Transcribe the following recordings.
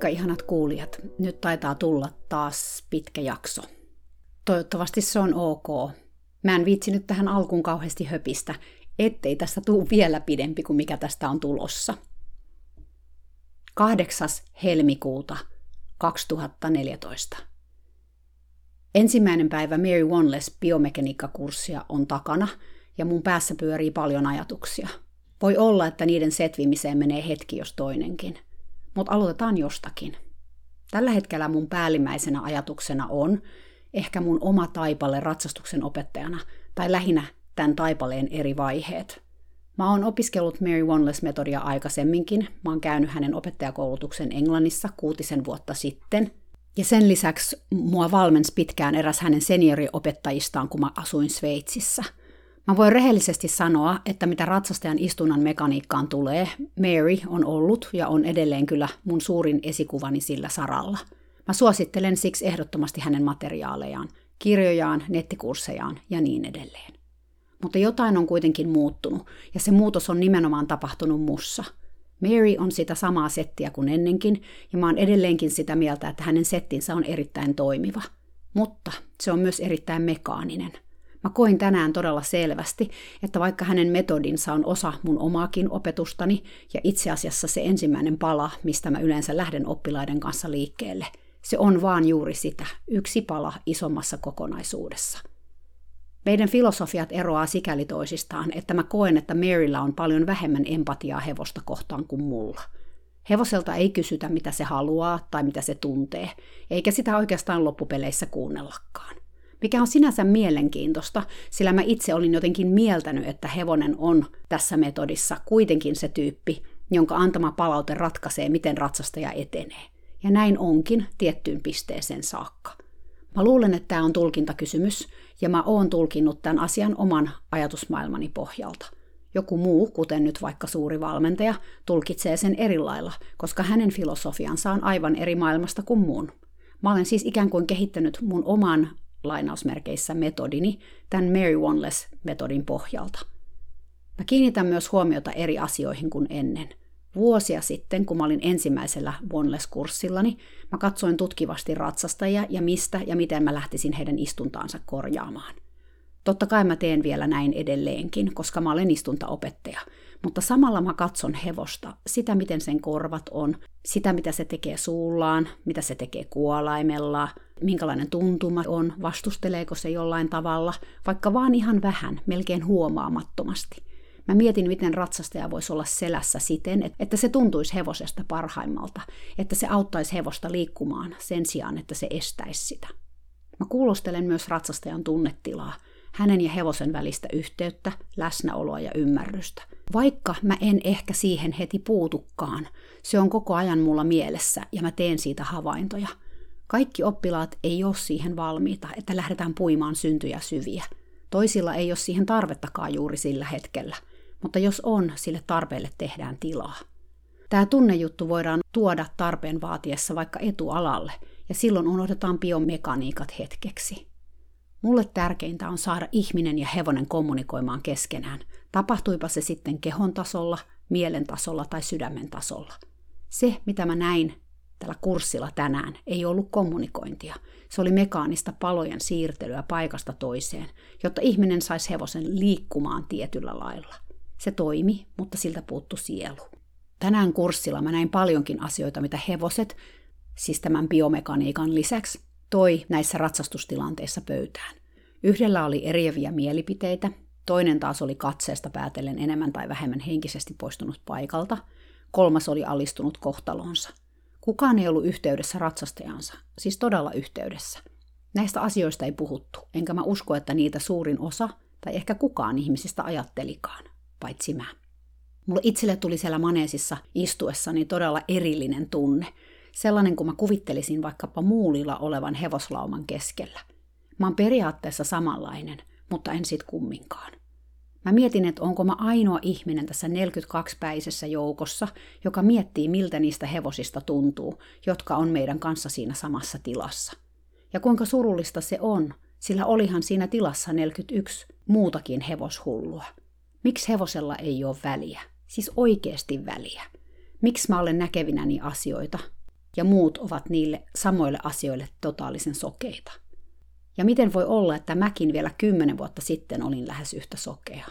Moikka ihanat kuulijat, nyt taitaa tulla taas pitkä jakso. Toivottavasti se on ok. Mä en viitsinyt tähän alkuun kauheasti höpistä, ettei tästä tuu vielä pidempi kuin mikä tästä on tulossa. 8. helmikuuta 2014. Ensimmäinen päivä Mary Wanless biomekaniikkakurssia on takana ja mun päässä pyörii paljon ajatuksia. Voi olla, että niiden setvimiseen menee hetki jos toinenkin – mutta aloitetaan jostakin. Tällä hetkellä mun päällimmäisenä ajatuksena on ehkä mun oma taipale ratsastuksen opettajana, tai lähinnä tämän taipaleen eri vaiheet. Mä oon opiskellut Mary Wanless-metodia aikaisemminkin. Mä oon käynyt hänen opettajakoulutuksen Englannissa kuutisen vuotta sitten. Ja sen lisäksi mua valmensi pitkään eräs hänen senioriopettajistaan, kun mä asuin Sveitsissä – Mä voin rehellisesti sanoa, että mitä ratsastajan istunnan mekaniikkaan tulee, Mary on ollut ja on edelleen kyllä mun suurin esikuvani sillä saralla. Mä suosittelen siksi ehdottomasti hänen materiaalejaan, kirjojaan, nettikurssejaan ja niin edelleen. Mutta jotain on kuitenkin muuttunut, ja se muutos on nimenomaan tapahtunut mussa. Mary on sitä samaa settiä kuin ennenkin, ja mä oon edelleenkin sitä mieltä, että hänen settinsä on erittäin toimiva. Mutta se on myös erittäin mekaaninen – Mä koin tänään todella selvästi, että vaikka hänen metodinsa on osa mun omaakin opetustani ja itse asiassa se ensimmäinen pala, mistä mä yleensä lähden oppilaiden kanssa liikkeelle, se on vaan juuri sitä, yksi pala isommassa kokonaisuudessa. Meidän filosofiat eroaa sikäli toisistaan, että mä koen, että Maryllä on paljon vähemmän empatiaa hevosta kohtaan kuin mulla. Hevoselta ei kysytä, mitä se haluaa tai mitä se tuntee, eikä sitä oikeastaan loppupeleissä kuunnellakaan mikä on sinänsä mielenkiintoista, sillä mä itse olin jotenkin mieltänyt, että hevonen on tässä metodissa kuitenkin se tyyppi, jonka antama palaute ratkaisee, miten ratsastaja etenee. Ja näin onkin tiettyyn pisteeseen saakka. Mä luulen, että tämä on tulkintakysymys, ja mä oon tulkinnut tämän asian oman ajatusmaailmani pohjalta. Joku muu, kuten nyt vaikka suuri valmentaja, tulkitsee sen eri lailla, koska hänen filosofiansa on aivan eri maailmasta kuin mun. Mä olen siis ikään kuin kehittänyt mun oman lainausmerkeissä metodini tämän Mary Wanless-metodin pohjalta. Mä kiinnitän myös huomiota eri asioihin kuin ennen. Vuosia sitten, kun mä olin ensimmäisellä Wanless-kurssillani, mä katsoin tutkivasti ratsastajia ja mistä ja miten mä lähtisin heidän istuntaansa korjaamaan. Totta kai mä teen vielä näin edelleenkin, koska mä olen istuntaopettaja, mutta samalla mä katson hevosta, sitä miten sen korvat on, sitä mitä se tekee suullaan, mitä se tekee kuolaimellaan, minkälainen tuntuma on, vastusteleeko se jollain tavalla, vaikka vaan ihan vähän, melkein huomaamattomasti. Mä mietin, miten ratsastaja voisi olla selässä siten, että se tuntuisi hevosesta parhaimmalta, että se auttaisi hevosta liikkumaan sen sijaan, että se estäisi sitä. Mä kuulostelen myös ratsastajan tunnetilaa, hänen ja hevosen välistä yhteyttä, läsnäoloa ja ymmärrystä. Vaikka mä en ehkä siihen heti puutukkaan, se on koko ajan mulla mielessä ja mä teen siitä havaintoja – kaikki oppilaat ei ole siihen valmiita, että lähdetään puimaan syntyjä syviä. Toisilla ei ole siihen tarvettakaan juuri sillä hetkellä, mutta jos on, sille tarpeelle tehdään tilaa. Tämä tunnejuttu voidaan tuoda tarpeen vaatiessa vaikka etualalle, ja silloin unohdetaan biomekaniikat hetkeksi. Mulle tärkeintä on saada ihminen ja hevonen kommunikoimaan keskenään, tapahtuipa se sitten kehon tasolla, mielen tasolla tai sydämen tasolla. Se, mitä mä näin tällä kurssilla tänään ei ollut kommunikointia. Se oli mekaanista palojen siirtelyä paikasta toiseen, jotta ihminen saisi hevosen liikkumaan tietyllä lailla. Se toimi, mutta siltä puuttu sielu. Tänään kurssilla mä näin paljonkin asioita, mitä hevoset, siis tämän biomekaniikan lisäksi, toi näissä ratsastustilanteissa pöytään. Yhdellä oli eriäviä mielipiteitä, toinen taas oli katseesta päätellen enemmän tai vähemmän henkisesti poistunut paikalta, kolmas oli alistunut kohtalonsa – Kukaan ei ollut yhteydessä ratsastajansa, siis todella yhteydessä. Näistä asioista ei puhuttu, enkä mä usko, että niitä suurin osa tai ehkä kukaan ihmisistä ajattelikaan, paitsi mä. Mulle itselle tuli siellä maneesissa istuessani todella erillinen tunne. Sellainen, kun mä kuvittelisin vaikkapa muulilla olevan hevoslauman keskellä. Mä oon periaatteessa samanlainen, mutta en sit kumminkaan. Mä mietin, että onko mä ainoa ihminen tässä 42-päisessä joukossa, joka miettii, miltä niistä hevosista tuntuu, jotka on meidän kanssa siinä samassa tilassa. Ja kuinka surullista se on, sillä olihan siinä tilassa 41 muutakin hevoshullua. Miksi hevosella ei ole väliä? Siis oikeasti väliä. Miksi mä olen näkevinäni asioita, ja muut ovat niille samoille asioille totaalisen sokeita? Ja miten voi olla, että mäkin vielä kymmenen vuotta sitten olin lähes yhtä sokea?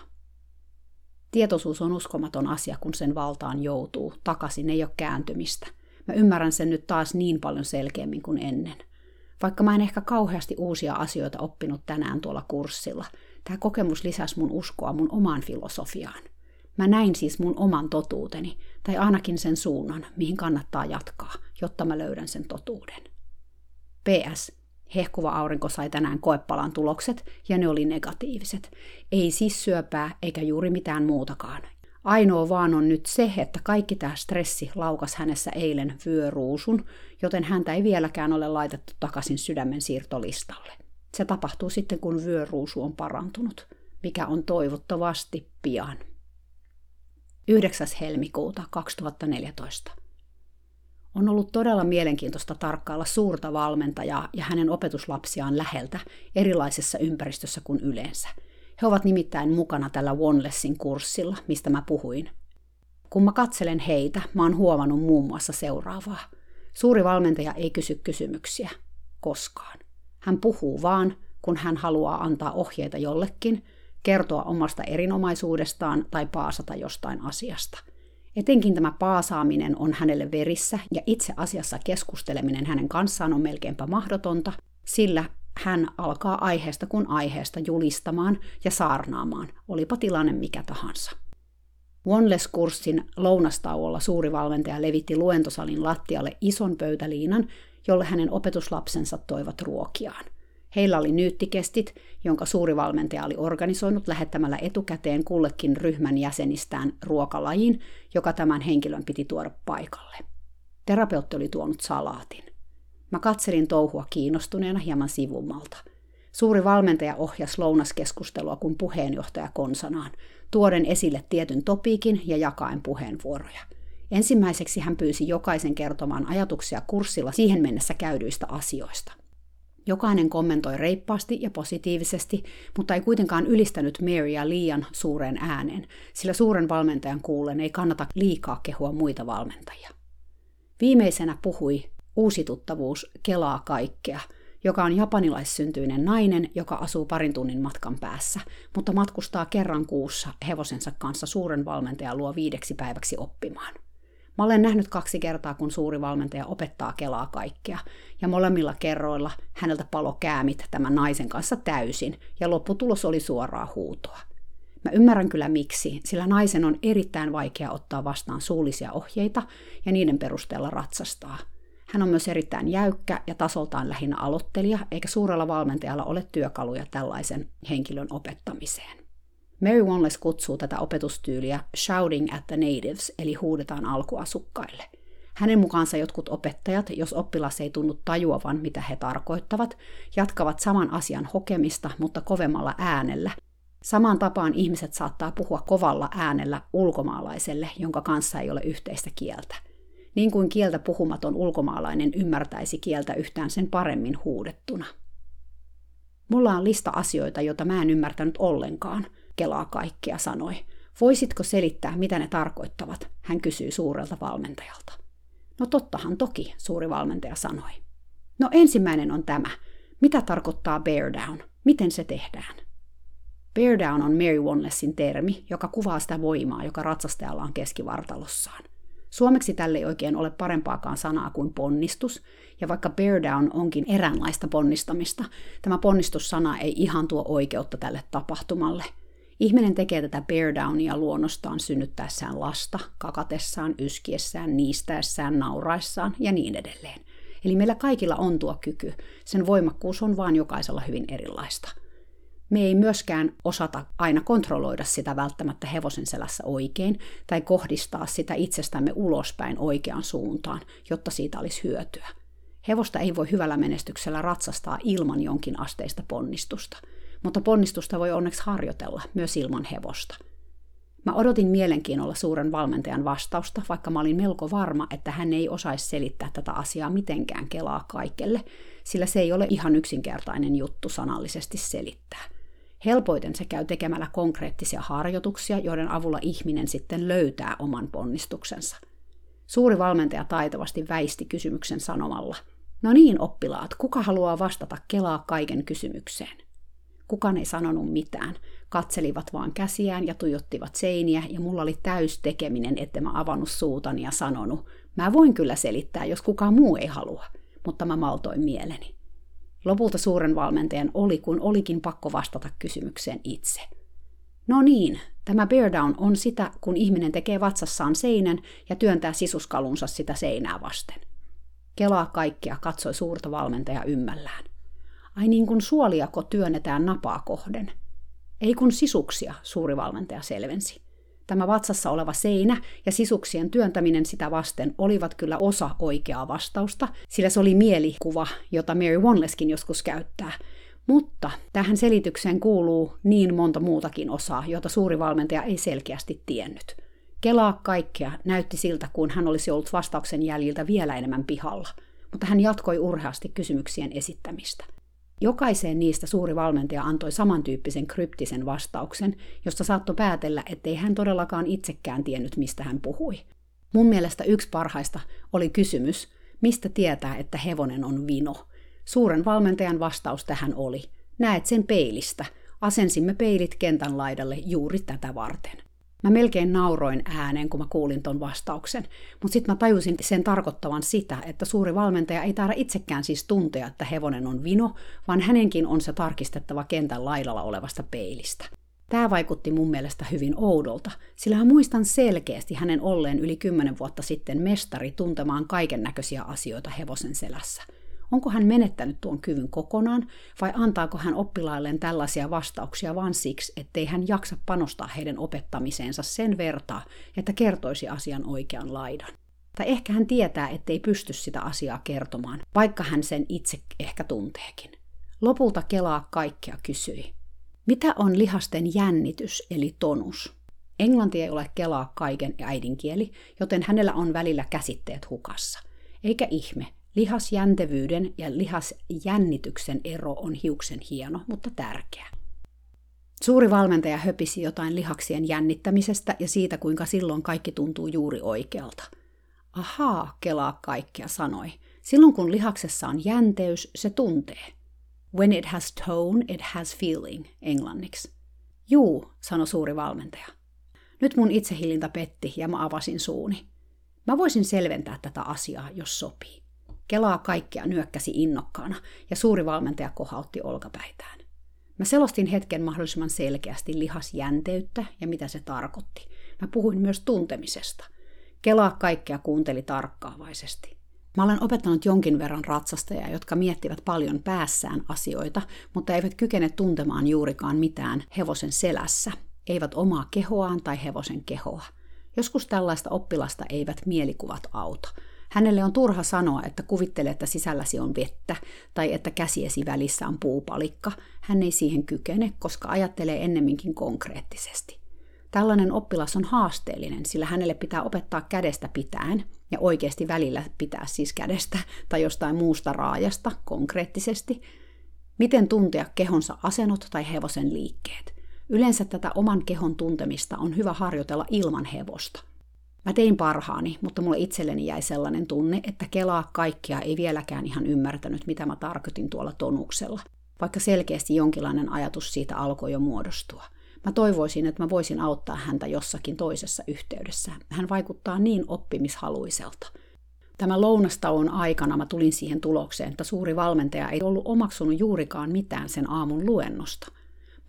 Tietoisuus on uskomaton asia, kun sen valtaan joutuu. Takaisin ei ole kääntymistä. Mä ymmärrän sen nyt taas niin paljon selkeämmin kuin ennen. Vaikka mä en ehkä kauheasti uusia asioita oppinut tänään tuolla kurssilla, tämä kokemus lisäsi mun uskoa mun omaan filosofiaan. Mä näin siis mun oman totuuteni, tai ainakin sen suunnan, mihin kannattaa jatkaa, jotta mä löydän sen totuuden. PS. Hehkuva aurinko sai tänään koepalan tulokset, ja ne oli negatiiviset. Ei siis syöpää eikä juuri mitään muutakaan. Ainoa vaan on nyt se, että kaikki tämä stressi laukas hänessä eilen vyöruusun, joten häntä ei vieläkään ole laitettu takaisin sydämen siirtolistalle. Se tapahtuu sitten, kun vyöruusu on parantunut, mikä on toivottavasti pian. 9. helmikuuta 2014. On ollut todella mielenkiintoista tarkkailla suurta valmentajaa ja hänen opetuslapsiaan läheltä erilaisessa ympäristössä kuin yleensä. He ovat nimittäin mukana tällä Onelessin kurssilla, mistä mä puhuin. Kun mä katselen heitä, mä oon huomannut muun muassa seuraavaa. Suuri valmentaja ei kysy kysymyksiä. Koskaan. Hän puhuu vaan, kun hän haluaa antaa ohjeita jollekin, kertoa omasta erinomaisuudestaan tai paasata jostain asiasta – Etenkin tämä paasaaminen on hänelle verissä ja itse asiassa keskusteleminen hänen kanssaan on melkeinpä mahdotonta, sillä hän alkaa aiheesta kuin aiheesta julistamaan ja saarnaamaan, olipa tilanne mikä tahansa. Oneless-kurssin lounastauolla suuri valmentaja levitti luentosalin lattialle ison pöytäliinan, jolle hänen opetuslapsensa toivat ruokiaan – Heillä oli nyyttikestit, jonka suuri valmentaja oli organisoinut lähettämällä etukäteen kullekin ryhmän jäsenistään ruokalajiin, joka tämän henkilön piti tuoda paikalle. Terapeutti oli tuonut salaatin. Mä katselin touhua kiinnostuneena hieman sivummalta. Suuri valmentaja ohjasi lounaskeskustelua kuin puheenjohtaja konsanaan, tuoden esille tietyn topiikin ja jakaen puheenvuoroja. Ensimmäiseksi hän pyysi jokaisen kertomaan ajatuksia kurssilla siihen mennessä käydyistä asioista. Jokainen kommentoi reippaasti ja positiivisesti, mutta ei kuitenkaan ylistänyt Marya liian suureen ääneen, sillä suuren valmentajan kuullen ei kannata liikaa kehua muita valmentajia. Viimeisenä puhui uusituttavuus kelaa kaikkea, joka on japanilaissyntyinen nainen, joka asuu parin tunnin matkan päässä, mutta matkustaa kerran kuussa hevosensa kanssa suuren valmentajan luo viideksi päiväksi oppimaan. Mä olen nähnyt kaksi kertaa, kun suuri valmentaja opettaa kelaa kaikkea, ja molemmilla kerroilla häneltä palo käämit tämän naisen kanssa täysin, ja lopputulos oli suoraa huutoa. Mä ymmärrän kyllä miksi, sillä naisen on erittäin vaikea ottaa vastaan suullisia ohjeita ja niiden perusteella ratsastaa. Hän on myös erittäin jäykkä ja tasoltaan lähinnä aloittelija, eikä suurella valmentajalla ole työkaluja tällaisen henkilön opettamiseen. Mary Wanless kutsuu tätä opetustyyliä shouting at the natives, eli huudetaan alkuasukkaille. Hänen mukaansa jotkut opettajat, jos oppilas ei tunnu tajuavan, mitä he tarkoittavat, jatkavat saman asian hokemista, mutta kovemmalla äänellä. Samaan tapaan ihmiset saattaa puhua kovalla äänellä ulkomaalaiselle, jonka kanssa ei ole yhteistä kieltä. Niin kuin kieltä puhumaton ulkomaalainen ymmärtäisi kieltä yhtään sen paremmin huudettuna. Mulla on lista asioita, joita mä en ymmärtänyt ollenkaan – kelaa kaikkea, sanoi. Voisitko selittää, mitä ne tarkoittavat? Hän kysyi suurelta valmentajalta. No tottahan toki, suuri valmentaja sanoi. No ensimmäinen on tämä. Mitä tarkoittaa bear down? Miten se tehdään? Bear down on Mary Wanlessin termi, joka kuvaa sitä voimaa, joka ratsastajalla on keskivartalossaan. Suomeksi tälle ei oikein ole parempaakaan sanaa kuin ponnistus, ja vaikka bear down onkin eräänlaista ponnistamista, tämä ponnistussana ei ihan tuo oikeutta tälle tapahtumalle – Ihminen tekee tätä bear downia luonnostaan synnyttäessään lasta, kakatessaan, yskiessään, niistäessään, nauraissaan ja niin edelleen. Eli meillä kaikilla on tuo kyky. Sen voimakkuus on vaan jokaisella hyvin erilaista. Me ei myöskään osata aina kontrolloida sitä välttämättä hevosen selässä oikein tai kohdistaa sitä itsestämme ulospäin oikeaan suuntaan, jotta siitä olisi hyötyä. Hevosta ei voi hyvällä menestyksellä ratsastaa ilman jonkin asteista ponnistusta, mutta ponnistusta voi onneksi harjoitella myös ilman hevosta. Mä odotin mielenkiinnolla suuren valmentajan vastausta, vaikka mä olin melko varma, että hän ei osaisi selittää tätä asiaa mitenkään kelaa kaikelle, sillä se ei ole ihan yksinkertainen juttu sanallisesti selittää. Helpoiten se käy tekemällä konkreettisia harjoituksia, joiden avulla ihminen sitten löytää oman ponnistuksensa. Suuri valmentaja taitavasti väisti kysymyksen sanomalla, no niin oppilaat, kuka haluaa vastata kelaa kaiken kysymykseen? Kukaan ei sanonut mitään, katselivat vaan käsiään ja tuijottivat seiniä, ja mulla oli täys tekeminen, että mä avannut suutani ja sanonut, mä voin kyllä selittää, jos kukaan muu ei halua, mutta mä maltoin mieleni. Lopulta suuren valmentajan oli, kun olikin pakko vastata kysymykseen itse. No niin, tämä bear down on sitä, kun ihminen tekee vatsassaan seinän ja työntää sisuskalunsa sitä seinää vasten. Kelaa kaikkia katsoi suurta valmentaja ymmällään. Ai niin kuin suoliako työnnetään napaa kohden. Ei kun sisuksia, suuri valmentaja selvensi. Tämä vatsassa oleva seinä ja sisuksien työntäminen sitä vasten olivat kyllä osa oikeaa vastausta, sillä se oli mielikuva, jota Mary Wanleskin joskus käyttää. Mutta tähän selitykseen kuuluu niin monta muutakin osaa, jota suuri valmentaja ei selkeästi tiennyt. Kelaa kaikkea näytti siltä, kuin hän olisi ollut vastauksen jäljiltä vielä enemmän pihalla, mutta hän jatkoi urheasti kysymyksien esittämistä. Jokaiseen niistä suuri valmentaja antoi samantyyppisen kryptisen vastauksen, josta saattoi päätellä, ettei hän todellakaan itsekään tiennyt, mistä hän puhui. Mun mielestä yksi parhaista oli kysymys, mistä tietää, että hevonen on vino. Suuren valmentajan vastaus tähän oli, näet sen peilistä. Asensimme peilit kentän laidalle juuri tätä varten. Mä melkein nauroin ääneen, kun mä kuulin ton vastauksen, mutta sitten mä tajusin sen tarkoittavan sitä, että suuri valmentaja ei taida itsekään siis tuntea, että hevonen on vino, vaan hänenkin on se tarkistettava kentän laidalla olevasta peilistä. Tämä vaikutti mun mielestä hyvin oudolta, sillä mä muistan selkeästi hänen olleen yli kymmenen vuotta sitten mestari tuntemaan kaiken näköisiä asioita hevosen selässä – Onko hän menettänyt tuon kyvyn kokonaan vai antaako hän oppilailleen tällaisia vastauksia vain siksi, ettei hän jaksa panostaa heidän opettamiseensa sen vertaa, että kertoisi asian oikean laidan? Tai ehkä hän tietää, ettei pysty sitä asiaa kertomaan, vaikka hän sen itse ehkä tunteekin. Lopulta kelaa kaikkea kysyi. Mitä on lihasten jännitys eli tonus? Englanti ei ole kelaa kaiken äidinkieli, joten hänellä on välillä käsitteet hukassa. Eikä ihme, Lihasjäntevyyden ja lihasjännityksen ero on hiuksen hieno, mutta tärkeä. Suuri valmentaja höpisi jotain lihaksien jännittämisestä ja siitä, kuinka silloin kaikki tuntuu juuri oikealta. Ahaa, kelaa kaikkea sanoi. Silloin kun lihaksessa on jänteys, se tuntee. When it has tone, it has feeling, englanniksi. Juu, sanoi suuri valmentaja. Nyt mun itsehillintä petti ja mä avasin suuni. Mä voisin selventää tätä asiaa, jos sopii. Kelaa kaikkea nyökkäsi innokkaana ja suuri valmentaja kohautti olkapäitään. Mä selostin hetken mahdollisimman selkeästi lihasjänteyttä ja mitä se tarkoitti. Mä puhuin myös tuntemisesta. Kelaa kaikkea kuunteli tarkkaavaisesti. Mä olen opettanut jonkin verran ratsastajia, jotka miettivät paljon päässään asioita, mutta eivät kykene tuntemaan juurikaan mitään hevosen selässä, eivät omaa kehoaan tai hevosen kehoa. Joskus tällaista oppilasta eivät mielikuvat auta – Hänelle on turha sanoa, että kuvittele, että sisälläsi on vettä tai että käsiesi välissä on puupalikka. Hän ei siihen kykene, koska ajattelee ennemminkin konkreettisesti. Tällainen oppilas on haasteellinen, sillä hänelle pitää opettaa kädestä pitäen ja oikeasti välillä pitää siis kädestä tai jostain muusta raajasta konkreettisesti, miten tuntea kehonsa asennot tai hevosen liikkeet. Yleensä tätä oman kehon tuntemista on hyvä harjoitella ilman hevosta. Mä tein parhaani, mutta mulle itselleni jäi sellainen tunne, että kelaa kaikkea ei vieläkään ihan ymmärtänyt, mitä mä tarkoitin tuolla tonuksella, vaikka selkeästi jonkinlainen ajatus siitä alkoi jo muodostua. Mä toivoisin, että mä voisin auttaa häntä jossakin toisessa yhteydessä. Hän vaikuttaa niin oppimishaluiselta. Tämä lounastauon aikana mä tulin siihen tulokseen, että suuri valmentaja ei ollut omaksunut juurikaan mitään sen aamun luennosta.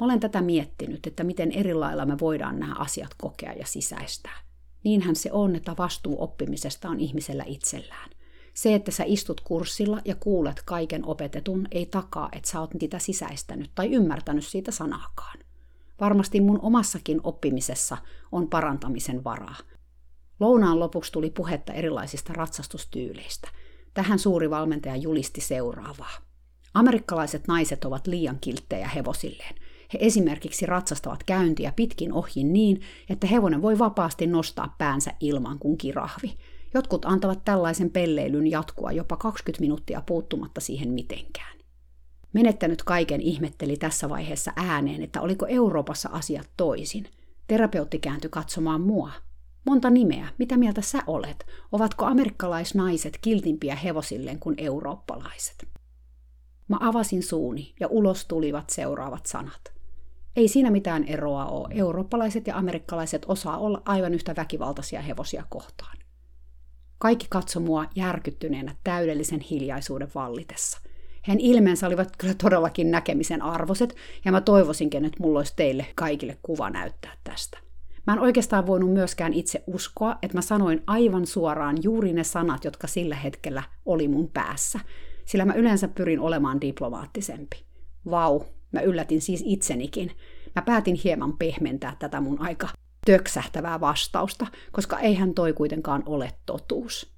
Mä olen tätä miettinyt, että miten eri lailla me voidaan nämä asiat kokea ja sisäistää. Niinhän se on, että vastuu oppimisesta on ihmisellä itsellään. Se, että sä istut kurssilla ja kuulet kaiken opetetun, ei takaa, että sä oot sitä sisäistänyt tai ymmärtänyt siitä sanaakaan. Varmasti mun omassakin oppimisessa on parantamisen varaa. Lounaan lopuksi tuli puhetta erilaisista ratsastustyyleistä. Tähän suuri valmentaja julisti seuraavaa. Amerikkalaiset naiset ovat liian kilttejä hevosilleen. He esimerkiksi ratsastavat käyntiä pitkin ohjin niin, että hevonen voi vapaasti nostaa päänsä ilman kuin kirahvi. Jotkut antavat tällaisen pelleilyn jatkua jopa 20 minuuttia puuttumatta siihen mitenkään. Menettänyt kaiken ihmetteli tässä vaiheessa ääneen, että oliko Euroopassa asiat toisin. Terapeutti kääntyi katsomaan mua. Monta nimeä, mitä mieltä sä olet? Ovatko amerikkalaisnaiset kiltimpiä hevosilleen kuin eurooppalaiset? Mä avasin suuni ja ulos tulivat seuraavat sanat. Ei siinä mitään eroa ole. Eurooppalaiset ja amerikkalaiset osaa olla aivan yhtä väkivaltaisia hevosia kohtaan. Kaikki katso mua järkyttyneenä täydellisen hiljaisuuden vallitessa. Hän ilmeensä olivat kyllä todellakin näkemisen arvoiset, ja mä toivoisinkin, että mulla olisi teille kaikille kuva näyttää tästä. Mä en oikeastaan voinut myöskään itse uskoa, että mä sanoin aivan suoraan juuri ne sanat, jotka sillä hetkellä oli mun päässä, sillä mä yleensä pyrin olemaan diplomaattisempi. Vau, mä yllätin siis itsenikin. Mä päätin hieman pehmentää tätä mun aika töksähtävää vastausta, koska eihän toi kuitenkaan ole totuus.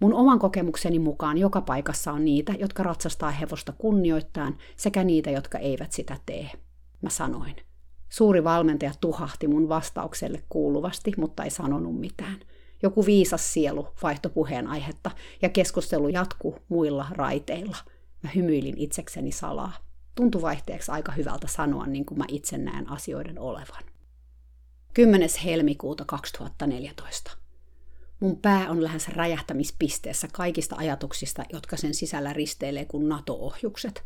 Mun oman kokemukseni mukaan joka paikassa on niitä, jotka ratsastaa hevosta kunnioittain, sekä niitä, jotka eivät sitä tee. Mä sanoin. Suuri valmentaja tuhahti mun vastaukselle kuuluvasti, mutta ei sanonut mitään. Joku viisas sielu vaihtoi puheen aihetta ja keskustelu jatkuu muilla raiteilla. Mä hymyilin itsekseni salaa. Tuntui vaihteeksi aika hyvältä sanoa niin kuin mä itse näen asioiden olevan. 10. helmikuuta 2014. Mun pää on lähes räjähtämispisteessä kaikista ajatuksista, jotka sen sisällä risteilee kuin NATO-ohjukset.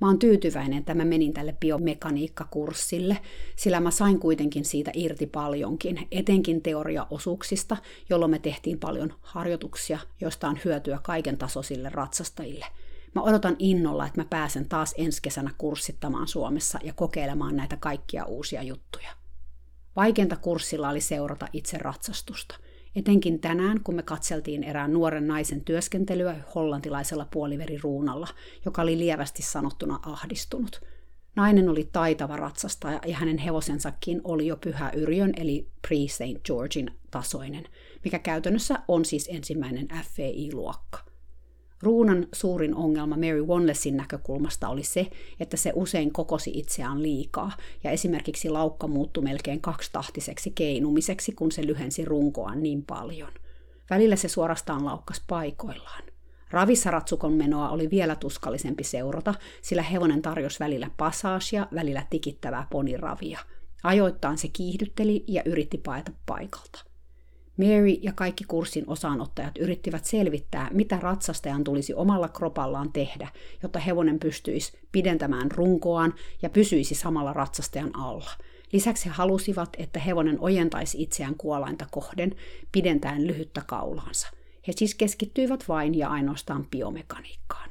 Mä oon tyytyväinen, että mä menin tälle biomekaniikkakurssille, sillä mä sain kuitenkin siitä irti paljonkin, etenkin teoriaosuuksista, jolloin me tehtiin paljon harjoituksia, joista on hyötyä kaiken tasoisille ratsastajille. Mä odotan innolla, että mä pääsen taas ensi kesänä kurssittamaan Suomessa ja kokeilemaan näitä kaikkia uusia juttuja. Vaikeinta kurssilla oli seurata itse ratsastusta. Etenkin tänään, kun me katseltiin erään nuoren naisen työskentelyä hollantilaisella puoliveriruunalla, joka oli lievästi sanottuna ahdistunut. Nainen oli taitava ratsastaja ja hänen hevosensakin oli jo pyhä Yrjön eli Pre-St. Georgein tasoinen, mikä käytännössä on siis ensimmäinen FVI-luokka – Ruunan suurin ongelma Mary Wanlessin näkökulmasta oli se, että se usein kokosi itseään liikaa, ja esimerkiksi laukka muuttui melkein kaksitahtiseksi keinumiseksi, kun se lyhensi runkoaan niin paljon. Välillä se suorastaan laukkas paikoillaan. Ravissa ratsukon menoa oli vielä tuskallisempi seurata, sillä hevonen tarjosi välillä pasaasia, välillä tikittävää poniravia. Ajoittain se kiihdytteli ja yritti paeta paikalta. Mary ja kaikki kurssin osaanottajat yrittivät selvittää, mitä ratsastajan tulisi omalla kropallaan tehdä, jotta hevonen pystyisi pidentämään runkoaan ja pysyisi samalla ratsastajan alla. Lisäksi he halusivat, että hevonen ojentaisi itseään kuolainta kohden, pidentäen lyhyttä kaulaansa. He siis keskittyivät vain ja ainoastaan biomekaniikkaan.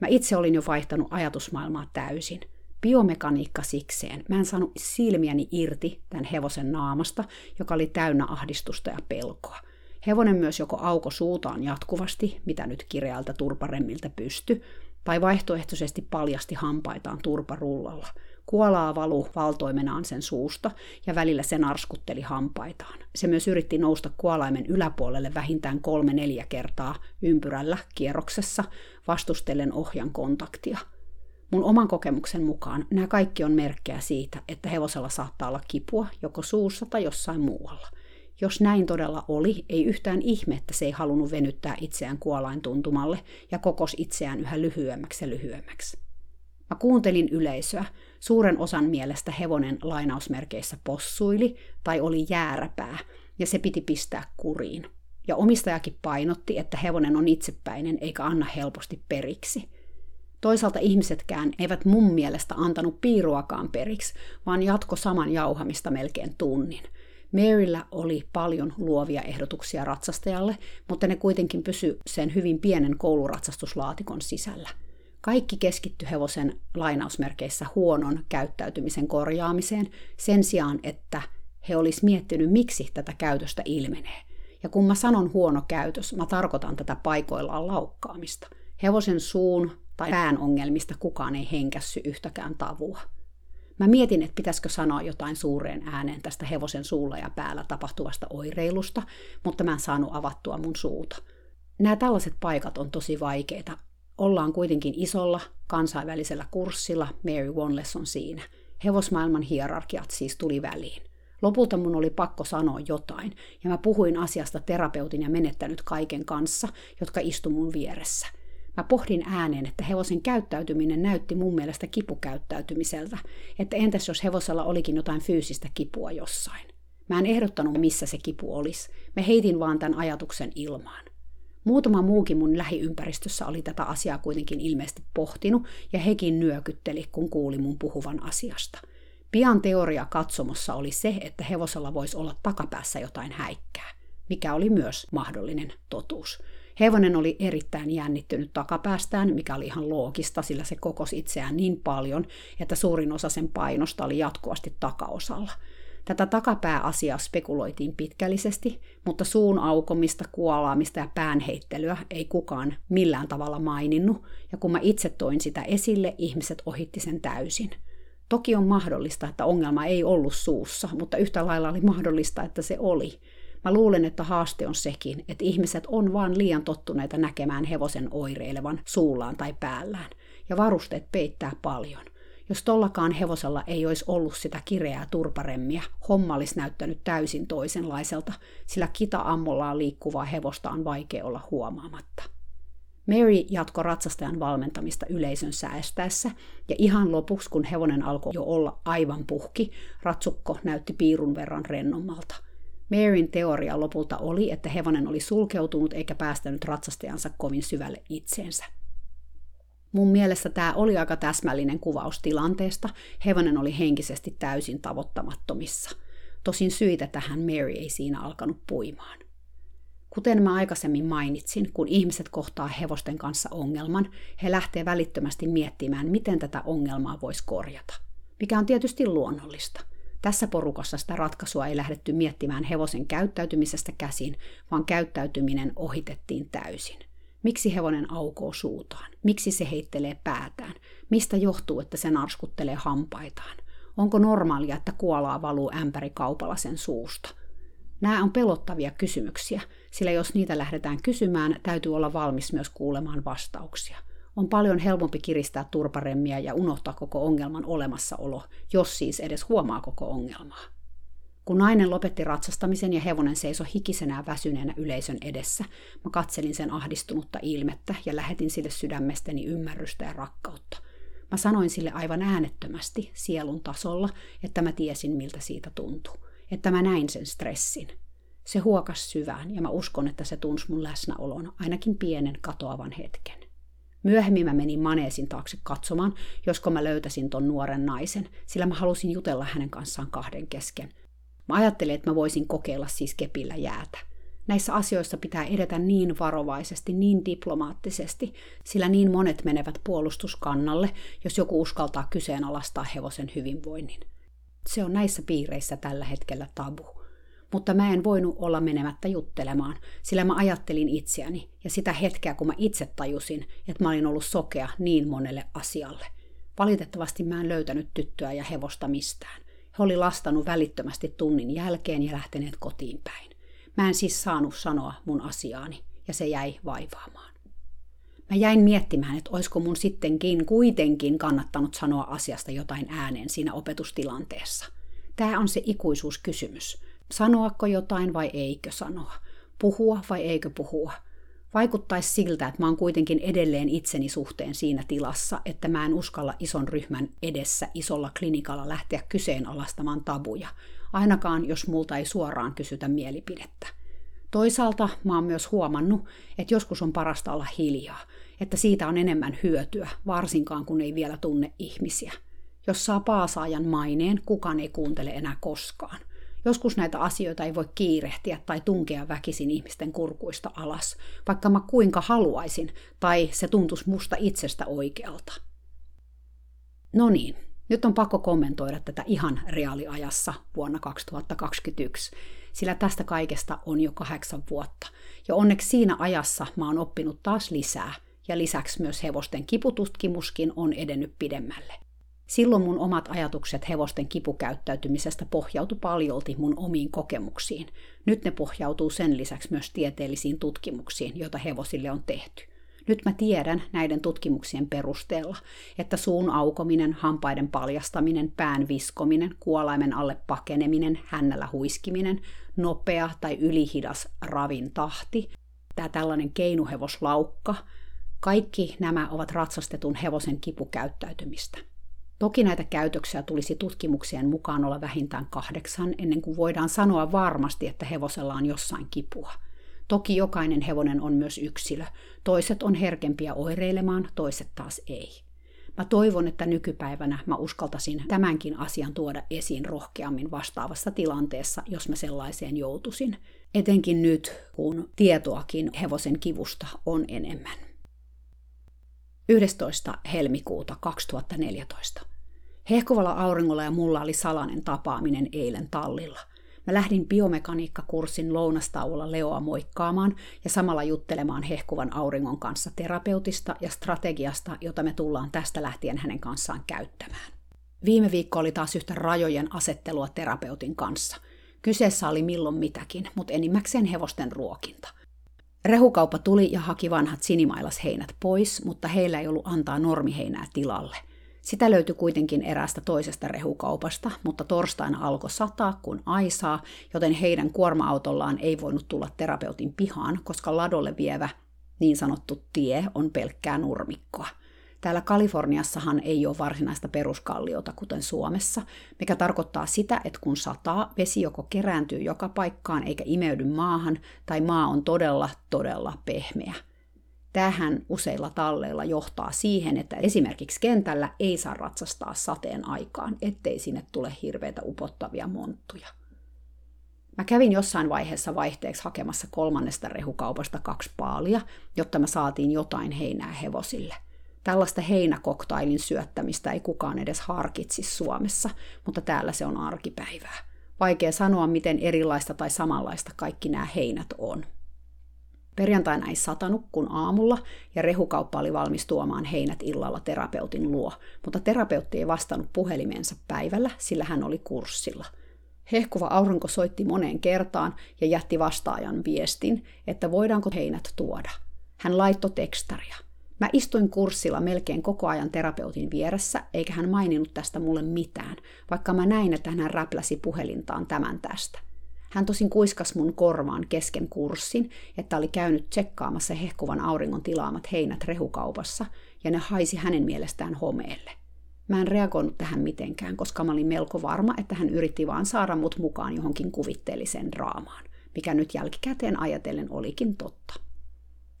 Mä itse olin jo vaihtanut ajatusmaailmaa täysin – biomekaniikka sikseen. Mä en saanut silmiäni irti tämän hevosen naamasta, joka oli täynnä ahdistusta ja pelkoa. Hevonen myös joko auko suutaan jatkuvasti, mitä nyt kireältä turparemmiltä pysty, tai vaihtoehtoisesti paljasti hampaitaan turparullalla. Kuolaa valu valtoimenaan sen suusta ja välillä sen arskutteli hampaitaan. Se myös yritti nousta kuolaimen yläpuolelle vähintään kolme-neljä kertaa ympyrällä kierroksessa vastustellen ohjan kontaktia – Mun oman kokemuksen mukaan nämä kaikki on merkkejä siitä, että hevosella saattaa olla kipua joko suussa tai jossain muualla. Jos näin todella oli, ei yhtään ihme, että se ei halunnut venyttää itseään kuolain tuntumalle ja kokos itseään yhä lyhyemmäksi ja lyhyemmäksi. Mä kuuntelin yleisöä. Suuren osan mielestä hevonen lainausmerkeissä possuili tai oli jääräpää, ja se piti pistää kuriin. Ja omistajakin painotti, että hevonen on itsepäinen eikä anna helposti periksi – Toisaalta ihmisetkään eivät mun mielestä antanut piiruakaan periksi, vaan jatko saman jauhamista melkein tunnin. Maryllä oli paljon luovia ehdotuksia ratsastajalle, mutta ne kuitenkin pysy sen hyvin pienen kouluratsastuslaatikon sisällä. Kaikki keskitty hevosen lainausmerkeissä huonon käyttäytymisen korjaamiseen sen sijaan, että he olisi miettinyt, miksi tätä käytöstä ilmenee. Ja kun mä sanon huono käytös, mä tarkoitan tätä paikoillaan laukkaamista. Hevosen suun tai pään ongelmista kukaan ei henkässy yhtäkään tavua. Mä mietin, että pitäisikö sanoa jotain suureen ääneen tästä hevosen suulla ja päällä tapahtuvasta oireilusta, mutta mä en saanut avattua mun suuta. Nämä tällaiset paikat on tosi vaikeita. Ollaan kuitenkin isolla kansainvälisellä kurssilla, Mary Wanless on siinä. Hevosmaailman hierarkiat siis tuli väliin. Lopulta mun oli pakko sanoa jotain, ja mä puhuin asiasta terapeutin ja menettänyt kaiken kanssa, jotka istu mun vieressä. Mä pohdin ääneen, että hevosen käyttäytyminen näytti mun mielestä kipukäyttäytymiseltä, että entäs jos hevosella olikin jotain fyysistä kipua jossain. Mä en ehdottanut, missä se kipu olisi. Mä heitin vaan tämän ajatuksen ilmaan. Muutama muukin mun lähiympäristössä oli tätä asiaa kuitenkin ilmeisesti pohtinut, ja hekin nyökytteli, kun kuuli mun puhuvan asiasta. Pian teoria katsomossa oli se, että hevosella voisi olla takapäässä jotain häikkää, mikä oli myös mahdollinen totuus. Hevonen oli erittäin jännittynyt takapäästään, mikä oli ihan loogista, sillä se kokosi itseään niin paljon, että suurin osa sen painosta oli jatkuvasti takaosalla. Tätä takapääasiaa spekuloitiin pitkällisesti, mutta suun aukomista, kuolaamista ja päänheittelyä ei kukaan millään tavalla maininnut, ja kun mä itse toin sitä esille, ihmiset ohitti sen täysin. Toki on mahdollista, että ongelma ei ollut suussa, mutta yhtä lailla oli mahdollista, että se oli. Mä luulen, että haaste on sekin, että ihmiset on vaan liian tottuneita näkemään hevosen oireilevan suullaan tai päällään, ja varusteet peittää paljon. Jos tollakaan hevosella ei olisi ollut sitä kireää turparemmiä, homma olisi näyttänyt täysin toisenlaiselta, sillä kita-ammollaan liikkuvaa hevosta on vaikea olla huomaamatta. Mary jatko ratsastajan valmentamista yleisön säästäessä, ja ihan lopuksi, kun hevonen alkoi jo olla aivan puhki, ratsukko näytti piirun verran rennommalta – Maryn teoria lopulta oli, että hevonen oli sulkeutunut eikä päästänyt ratsastajansa kovin syvälle itseensä. Mun mielestä tämä oli aika täsmällinen kuvaus tilanteesta. Hevonen oli henkisesti täysin tavoittamattomissa. Tosin syitä tähän Mary ei siinä alkanut puimaan. Kuten mä aikaisemmin mainitsin, kun ihmiset kohtaa hevosten kanssa ongelman, he lähtee välittömästi miettimään, miten tätä ongelmaa voisi korjata. Mikä on tietysti luonnollista – tässä porukassa sitä ratkaisua ei lähdetty miettimään hevosen käyttäytymisestä käsin, vaan käyttäytyminen ohitettiin täysin. Miksi hevonen aukoo suutaan? Miksi se heittelee päätään? Mistä johtuu, että se narskuttelee hampaitaan? Onko normaalia, että kuolaa valuu ämpäri kaupalla sen suusta? Nämä on pelottavia kysymyksiä, sillä jos niitä lähdetään kysymään, täytyy olla valmis myös kuulemaan vastauksia on paljon helpompi kiristää turparemmiä ja unohtaa koko ongelman olemassaolo, jos siis edes huomaa koko ongelmaa. Kun nainen lopetti ratsastamisen ja hevonen seisoi hikisenä väsyneenä yleisön edessä, mä katselin sen ahdistunutta ilmettä ja lähetin sille sydämestäni ymmärrystä ja rakkautta. Mä sanoin sille aivan äänettömästi, sielun tasolla, että mä tiesin miltä siitä tuntui, että mä näin sen stressin. Se huokas syvään ja mä uskon, että se tunsi mun läsnäolon ainakin pienen katoavan hetken. Myöhemmin mä menin maneesin taakse katsomaan, josko mä löytäisin ton nuoren naisen, sillä mä halusin jutella hänen kanssaan kahden kesken. Mä ajattelin, että mä voisin kokeilla siis kepillä jäätä. Näissä asioissa pitää edetä niin varovaisesti, niin diplomaattisesti, sillä niin monet menevät puolustuskannalle, jos joku uskaltaa kyseenalaistaa hevosen hyvinvoinnin. Se on näissä piireissä tällä hetkellä tabu mutta mä en voinut olla menemättä juttelemaan, sillä mä ajattelin itseäni ja sitä hetkeä, kun mä itse tajusin, että mä olin ollut sokea niin monelle asialle. Valitettavasti mä en löytänyt tyttöä ja hevosta mistään. He oli lastanut välittömästi tunnin jälkeen ja lähteneet kotiin päin. Mä en siis saanut sanoa mun asiaani, ja se jäi vaivaamaan. Mä jäin miettimään, että olisiko mun sittenkin kuitenkin kannattanut sanoa asiasta jotain ääneen siinä opetustilanteessa. Tämä on se ikuisuuskysymys. Sanoako jotain vai eikö sanoa? Puhua vai eikö puhua? Vaikuttaisi siltä, että mä oon kuitenkin edelleen itseni suhteen siinä tilassa, että mä en uskalla ison ryhmän edessä isolla klinikalla lähteä kyseenalaistamaan tabuja, ainakaan jos multa ei suoraan kysytä mielipidettä. Toisaalta mä oon myös huomannut, että joskus on parasta olla hiljaa, että siitä on enemmän hyötyä, varsinkaan kun ei vielä tunne ihmisiä. Jos saa paasaajan maineen, kukaan ei kuuntele enää koskaan. Joskus näitä asioita ei voi kiirehtiä tai tunkea väkisin ihmisten kurkuista alas, vaikka mä kuinka haluaisin, tai se tuntuisi musta itsestä oikealta. No niin, nyt on pakko kommentoida tätä ihan reaaliajassa vuonna 2021. sillä tästä kaikesta on jo kahdeksan vuotta. Ja onneksi siinä ajassa mä oon oppinut taas lisää, ja lisäksi myös hevosten kipututkimuskin on edennyt pidemmälle. Silloin mun omat ajatukset hevosten kipukäyttäytymisestä pohjautu paljolti mun omiin kokemuksiin. Nyt ne pohjautuu sen lisäksi myös tieteellisiin tutkimuksiin, joita hevosille on tehty. Nyt mä tiedän näiden tutkimuksien perusteella, että suun aukominen, hampaiden paljastaminen, pään viskominen, kuolaimen alle pakeneminen, hännällä huiskiminen, nopea tai ylihidas ravin tahti, tämä tällainen keinuhevoslaukka, kaikki nämä ovat ratsastetun hevosen kipukäyttäytymistä. Toki näitä käytöksiä tulisi tutkimuksien mukaan olla vähintään kahdeksan ennen kuin voidaan sanoa varmasti, että hevosella on jossain kipua. Toki jokainen hevonen on myös yksilö. Toiset on herkempiä oireilemaan, toiset taas ei. Mä toivon, että nykypäivänä mä uskaltaisin tämänkin asian tuoda esiin rohkeammin vastaavassa tilanteessa, jos mä sellaiseen joutuisin. Etenkin nyt, kun tietoakin hevosen kivusta on enemmän. 11. helmikuuta 2014. Hehkuvalla auringolla ja mulla oli salainen tapaaminen eilen tallilla. Mä lähdin biomekaniikkakurssin lounastauolla Leoa moikkaamaan ja samalla juttelemaan hehkuvan auringon kanssa terapeutista ja strategiasta, jota me tullaan tästä lähtien hänen kanssaan käyttämään. Viime viikko oli taas yhtä rajojen asettelua terapeutin kanssa. Kyseessä oli milloin mitäkin, mutta enimmäkseen hevosten ruokinta. Rehukauppa tuli ja haki vanhat sinimailasheinät pois, mutta heillä ei ollut antaa normiheinää tilalle. Sitä löytyi kuitenkin erästä toisesta rehukaupasta, mutta torstaina alkoi sataa kuin aisaa, joten heidän kuorma-autollaan ei voinut tulla terapeutin pihaan, koska ladolle vievä niin sanottu tie on pelkkää nurmikkoa. Täällä Kaliforniassahan ei ole varsinaista peruskalliota, kuten Suomessa, mikä tarkoittaa sitä, että kun sataa, vesi joko kerääntyy joka paikkaan eikä imeydy maahan, tai maa on todella, todella pehmeä. Tähän useilla talleilla johtaa siihen, että esimerkiksi kentällä ei saa ratsastaa sateen aikaan, ettei sinne tule hirveitä upottavia monttuja. Mä kävin jossain vaiheessa vaihteeksi hakemassa kolmannesta rehukaupasta kaksi paalia, jotta me saatiin jotain heinää hevosille – Tällaista heinäkoktailin syöttämistä ei kukaan edes harkitsisi Suomessa, mutta täällä se on arkipäivää. Vaikea sanoa, miten erilaista tai samanlaista kaikki nämä heinät on. Perjantaina ei satanut kuin aamulla, ja rehukauppa oli valmis tuomaan heinät illalla terapeutin luo, mutta terapeutti ei vastannut puhelimeensa päivällä, sillä hän oli kurssilla. Hehkuva aurinko soitti moneen kertaan ja jätti vastaajan viestin, että voidaanko heinät tuoda. Hän laittoi tekstaria – Mä istuin kurssilla melkein koko ajan terapeutin vieressä, eikä hän maininnut tästä mulle mitään, vaikka mä näin, että hän räpläsi puhelintaan tämän tästä. Hän tosin kuiskas mun korvaan kesken kurssin, että oli käynyt tsekkaamassa hehkuvan auringon tilaamat heinät rehukaupassa, ja ne haisi hänen mielestään homeelle. Mä en reagoinut tähän mitenkään, koska mä olin melko varma, että hän yritti vaan saada mut mukaan johonkin kuvitteelliseen draamaan, mikä nyt jälkikäteen ajatellen olikin totta.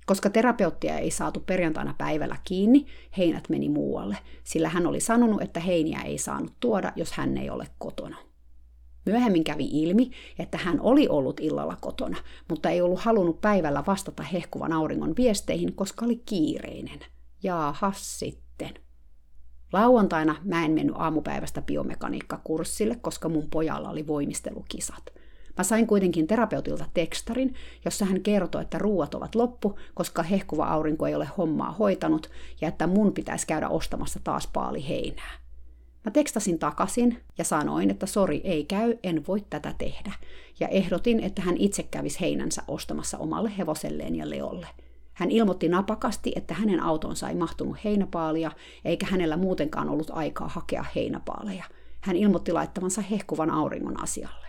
Koska terapeuttia ei saatu perjantaina päivällä kiinni, heinät meni muualle, sillä hän oli sanonut, että heiniä ei saanut tuoda, jos hän ei ole kotona. Myöhemmin kävi ilmi, että hän oli ollut illalla kotona, mutta ei ollut halunnut päivällä vastata hehkuvan auringon viesteihin, koska oli kiireinen. Jaahas sitten. Lauantaina mä en mennyt aamupäivästä biomekaniikkakurssille, koska mun pojalla oli voimistelukisat. Mä sain kuitenkin terapeutilta tekstarin, jossa hän kertoi, että ruuat ovat loppu, koska hehkuva aurinko ei ole hommaa hoitanut ja että mun pitäisi käydä ostamassa taas paali heinää. Mä tekstasin takaisin ja sanoin, että sori, ei käy, en voi tätä tehdä. Ja ehdotin, että hän itse kävisi heinänsä ostamassa omalle hevoselleen ja Leolle. Hän ilmoitti napakasti, että hänen autonsa ei mahtunut heinäpaalia, eikä hänellä muutenkaan ollut aikaa hakea heinäpaaleja. Hän ilmoitti laittavansa hehkuvan auringon asialle.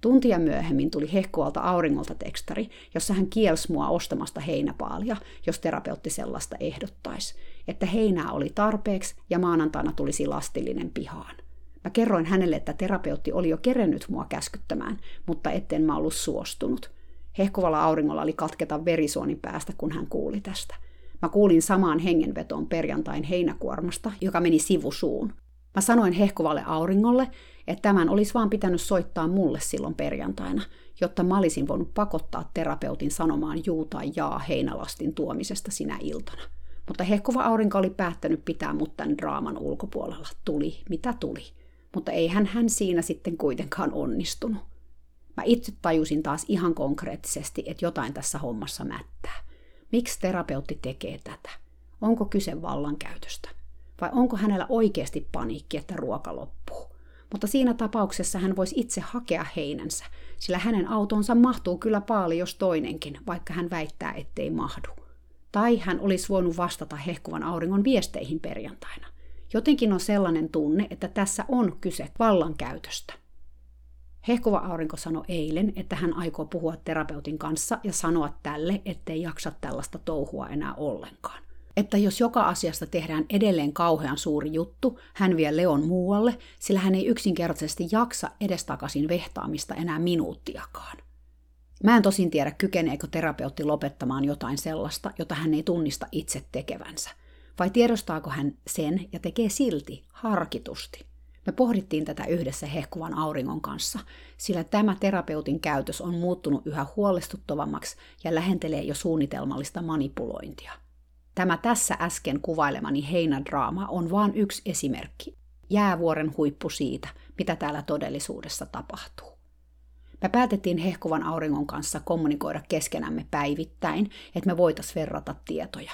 Tuntia myöhemmin tuli hehkualta auringolta tekstari, jossa hän kielsi mua ostamasta heinäpaalia, jos terapeutti sellaista ehdottaisi, että heinää oli tarpeeksi ja maanantaina tulisi lastillinen pihaan. Mä kerroin hänelle, että terapeutti oli jo kerennyt mua käskyttämään, mutta etten mä ollut suostunut. Hehkuvalla auringolla oli katketa verisuonin päästä, kun hän kuuli tästä. Mä kuulin samaan hengenvetoon perjantain heinäkuormasta, joka meni sivusuun. Mä sanoin hehkuvalle auringolle, että tämän olisi vaan pitänyt soittaa mulle silloin perjantaina, jotta mä olisin voinut pakottaa terapeutin sanomaan juu tai jaa heinälastin tuomisesta sinä iltana. Mutta hehkuva aurinko oli päättänyt pitää mut tämän draaman ulkopuolella. Tuli mitä tuli. Mutta eihän hän siinä sitten kuitenkaan onnistunut. Mä itse tajusin taas ihan konkreettisesti, että jotain tässä hommassa mättää. Miksi terapeutti tekee tätä? Onko kyse vallankäytöstä? Vai onko hänellä oikeasti paniikki, että ruoka loppuu? Mutta siinä tapauksessa hän voisi itse hakea heinänsä, sillä hänen autonsa mahtuu kyllä paljon jos toinenkin, vaikka hän väittää, ettei mahdu. Tai hän olisi voinut vastata hehkuvan auringon viesteihin perjantaina. Jotenkin on sellainen tunne, että tässä on kyse vallankäytöstä. Hehkuva aurinko sanoi eilen, että hän aikoo puhua terapeutin kanssa ja sanoa tälle, ettei jaksa tällaista touhua enää ollenkaan. Että jos joka asiasta tehdään edelleen kauhean suuri juttu, hän vie Leon muualle, sillä hän ei yksinkertaisesti jaksa edestakaisin vehtaamista enää minuuttiakaan. Mä en tosin tiedä, kykeneekö terapeutti lopettamaan jotain sellaista, jota hän ei tunnista itse tekevänsä. Vai tiedostaako hän sen ja tekee silti, harkitusti. Me pohdittiin tätä yhdessä hehkuvan auringon kanssa, sillä tämä terapeutin käytös on muuttunut yhä huolestuttavammaksi ja lähentelee jo suunnitelmallista manipulointia. Tämä tässä äsken kuvailemani heinädraama on vain yksi esimerkki, jäävuoren huippu siitä, mitä täällä todellisuudessa tapahtuu. Me päätettiin hehkuvan auringon kanssa kommunikoida keskenämme päivittäin, että me voitais verrata tietoja.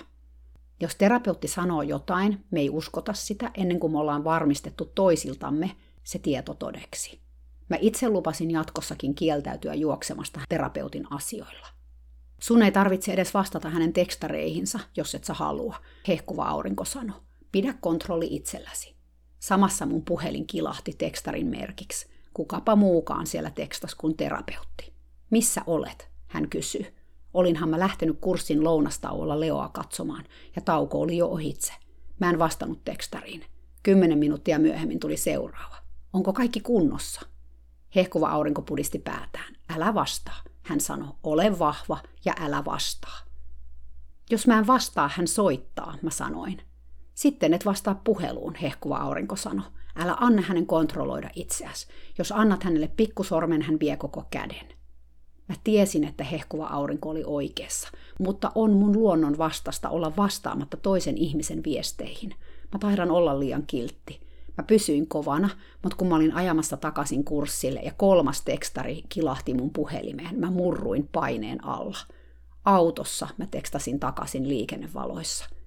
Jos terapeutti sanoo jotain, me ei uskota sitä ennen kuin me ollaan varmistettu toisiltamme se tieto todeksi. Mä itse lupasin jatkossakin kieltäytyä juoksemasta terapeutin asioilla. Sun ei tarvitse edes vastata hänen tekstareihinsa, jos et sä halua, hehkuva aurinko sano. Pidä kontrolli itselläsi. Samassa mun puhelin kilahti tekstarin merkiksi. Kukapa muukaan siellä tekstas kuin terapeutti. Missä olet? Hän kysyy. Olinhan mä lähtenyt kurssin lounastauolla Leoa katsomaan, ja tauko oli jo ohitse. Mä en vastannut tekstariin. Kymmenen minuuttia myöhemmin tuli seuraava. Onko kaikki kunnossa? Hehkuva aurinko pudisti päätään. Älä vastaa. Hän sanoi, ole vahva ja älä vastaa. Jos mä en vastaa, hän soittaa, mä sanoin. Sitten et vastaa puheluun, hehkuva aurinko sanoi. Älä anna hänen kontrolloida itseäsi. Jos annat hänelle pikkusormen, hän vie koko käden. Mä tiesin, että hehkuva aurinko oli oikeassa, mutta on mun luonnon vastasta olla vastaamatta toisen ihmisen viesteihin. Mä taidan olla liian kiltti. Mä pysyin kovana, mutta kun mä olin ajamassa takaisin kurssille ja kolmas tekstari kilahti mun puhelimeen, mä murruin paineen alla. Autossa mä tekstasin takaisin liikennevaloissa.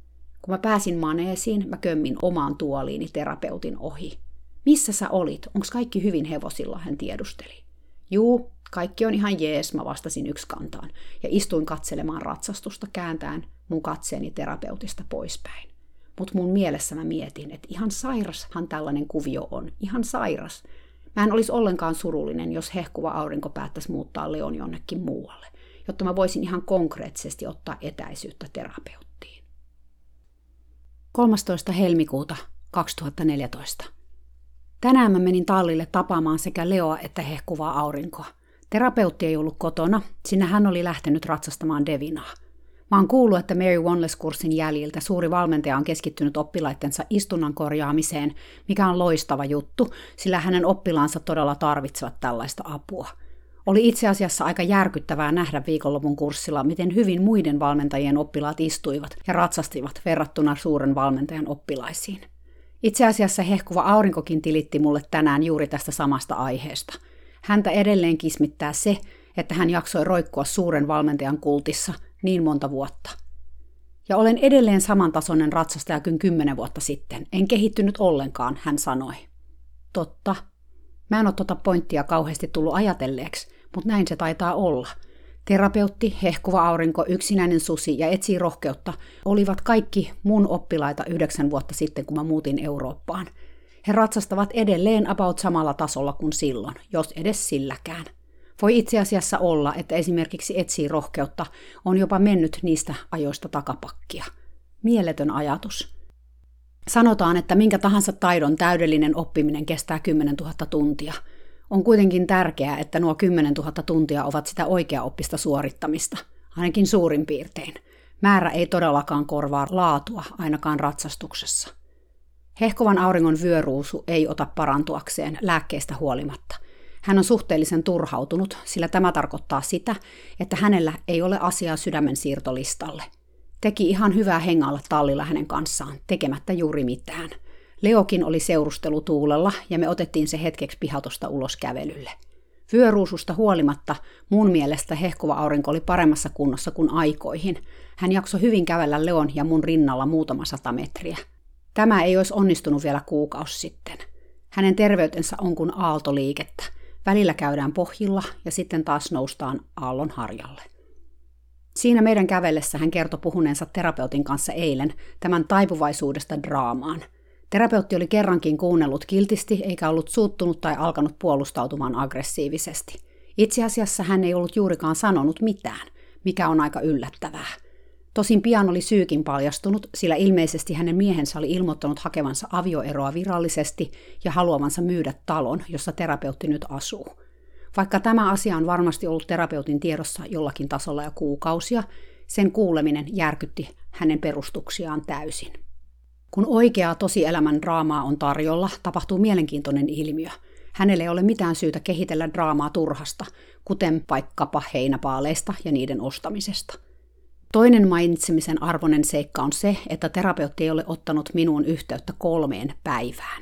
Kun mä pääsin maneesiin, mä kömmin omaan tuoliini terapeutin ohi. Missä sä olit? Onks kaikki hyvin hevosilla? Hän tiedusteli. Juu, kaikki on ihan jees, mä vastasin yksi kantaan ja istuin katselemaan ratsastusta kääntäen mun katseeni terapeutista poispäin. Mutta mun mielessä mä mietin, että ihan sairashan tällainen kuvio on. Ihan sairas. Mä en olisi ollenkaan surullinen, jos hehkuva aurinko päättäisi muuttaa Leon jonnekin muualle, jotta mä voisin ihan konkreettisesti ottaa etäisyyttä terapeuttiin. 13. helmikuuta 2014. Tänään mä menin tallille tapaamaan sekä Leoa että hehkuvaa aurinkoa. Terapeutti ei ollut kotona, sinne hän oli lähtenyt ratsastamaan Devinaa. Mä oon kuullut, että Mary Wanless-kurssin jäljiltä suuri valmentaja on keskittynyt oppilaittensa istunnan korjaamiseen, mikä on loistava juttu, sillä hänen oppilaansa todella tarvitsevat tällaista apua. Oli itse asiassa aika järkyttävää nähdä viikonlopun kurssilla, miten hyvin muiden valmentajien oppilaat istuivat ja ratsastivat verrattuna suuren valmentajan oppilaisiin. Itse asiassa hehkuva aurinkokin tilitti mulle tänään juuri tästä samasta aiheesta. Häntä edelleen kismittää se, että hän jaksoi roikkua suuren valmentajan kultissa – niin monta vuotta. Ja olen edelleen samantasoinen ratsastaja kuin kymmenen vuotta sitten. En kehittynyt ollenkaan, hän sanoi. Totta. Mä en ole tota pointtia kauheasti tullut ajatelleeksi, mutta näin se taitaa olla. Terapeutti, hehkuva aurinko, yksinäinen susi ja etsii rohkeutta olivat kaikki mun oppilaita yhdeksän vuotta sitten, kun mä muutin Eurooppaan. He ratsastavat edelleen about samalla tasolla kuin silloin, jos edes silläkään – voi itse asiassa olla, että esimerkiksi etsii rohkeutta on jopa mennyt niistä ajoista takapakkia. Mieletön ajatus. Sanotaan, että minkä tahansa taidon täydellinen oppiminen kestää 10 000 tuntia. On kuitenkin tärkeää, että nuo 10 000 tuntia ovat sitä oikeaoppista suorittamista, ainakin suurin piirtein. Määrä ei todellakaan korvaa laatua, ainakaan ratsastuksessa. Hehkovan auringon vyöruusu ei ota parantuakseen lääkkeestä huolimatta – hän on suhteellisen turhautunut, sillä tämä tarkoittaa sitä, että hänellä ei ole asiaa sydämen siirtolistalle. Teki ihan hyvää hengailla tallilla hänen kanssaan, tekemättä juuri mitään. Leokin oli seurustelutuulella ja me otettiin se hetkeksi pihatosta ulos kävelylle. Vyöruususta huolimatta mun mielestä hehkuva aurinko oli paremmassa kunnossa kuin aikoihin. Hän jaksoi hyvin kävellä Leon ja mun rinnalla muutama sata metriä. Tämä ei olisi onnistunut vielä kuukausi sitten. Hänen terveytensä on kuin aaltoliikettä. Välillä käydään pohjilla ja sitten taas noustaan aallon harjalle. Siinä meidän kävellessä hän kertoi puhuneensa terapeutin kanssa eilen tämän taipuvaisuudesta draamaan. Terapeutti oli kerrankin kuunnellut kiltisti eikä ollut suuttunut tai alkanut puolustautumaan aggressiivisesti. Itse asiassa hän ei ollut juurikaan sanonut mitään, mikä on aika yllättävää. Tosin pian oli syykin paljastunut, sillä ilmeisesti hänen miehensä oli ilmoittanut hakevansa avioeroa virallisesti ja haluavansa myydä talon, jossa terapeutti nyt asuu. Vaikka tämä asia on varmasti ollut terapeutin tiedossa jollakin tasolla jo kuukausia, sen kuuleminen järkytti hänen perustuksiaan täysin. Kun oikeaa tosielämän draamaa on tarjolla, tapahtuu mielenkiintoinen ilmiö. Hänelle ei ole mitään syytä kehitellä draamaa turhasta, kuten vaikkapa heinäpaaleista ja niiden ostamisesta – Toinen mainitsemisen arvoinen seikka on se, että terapeutti ei ole ottanut minuun yhteyttä kolmeen päivään.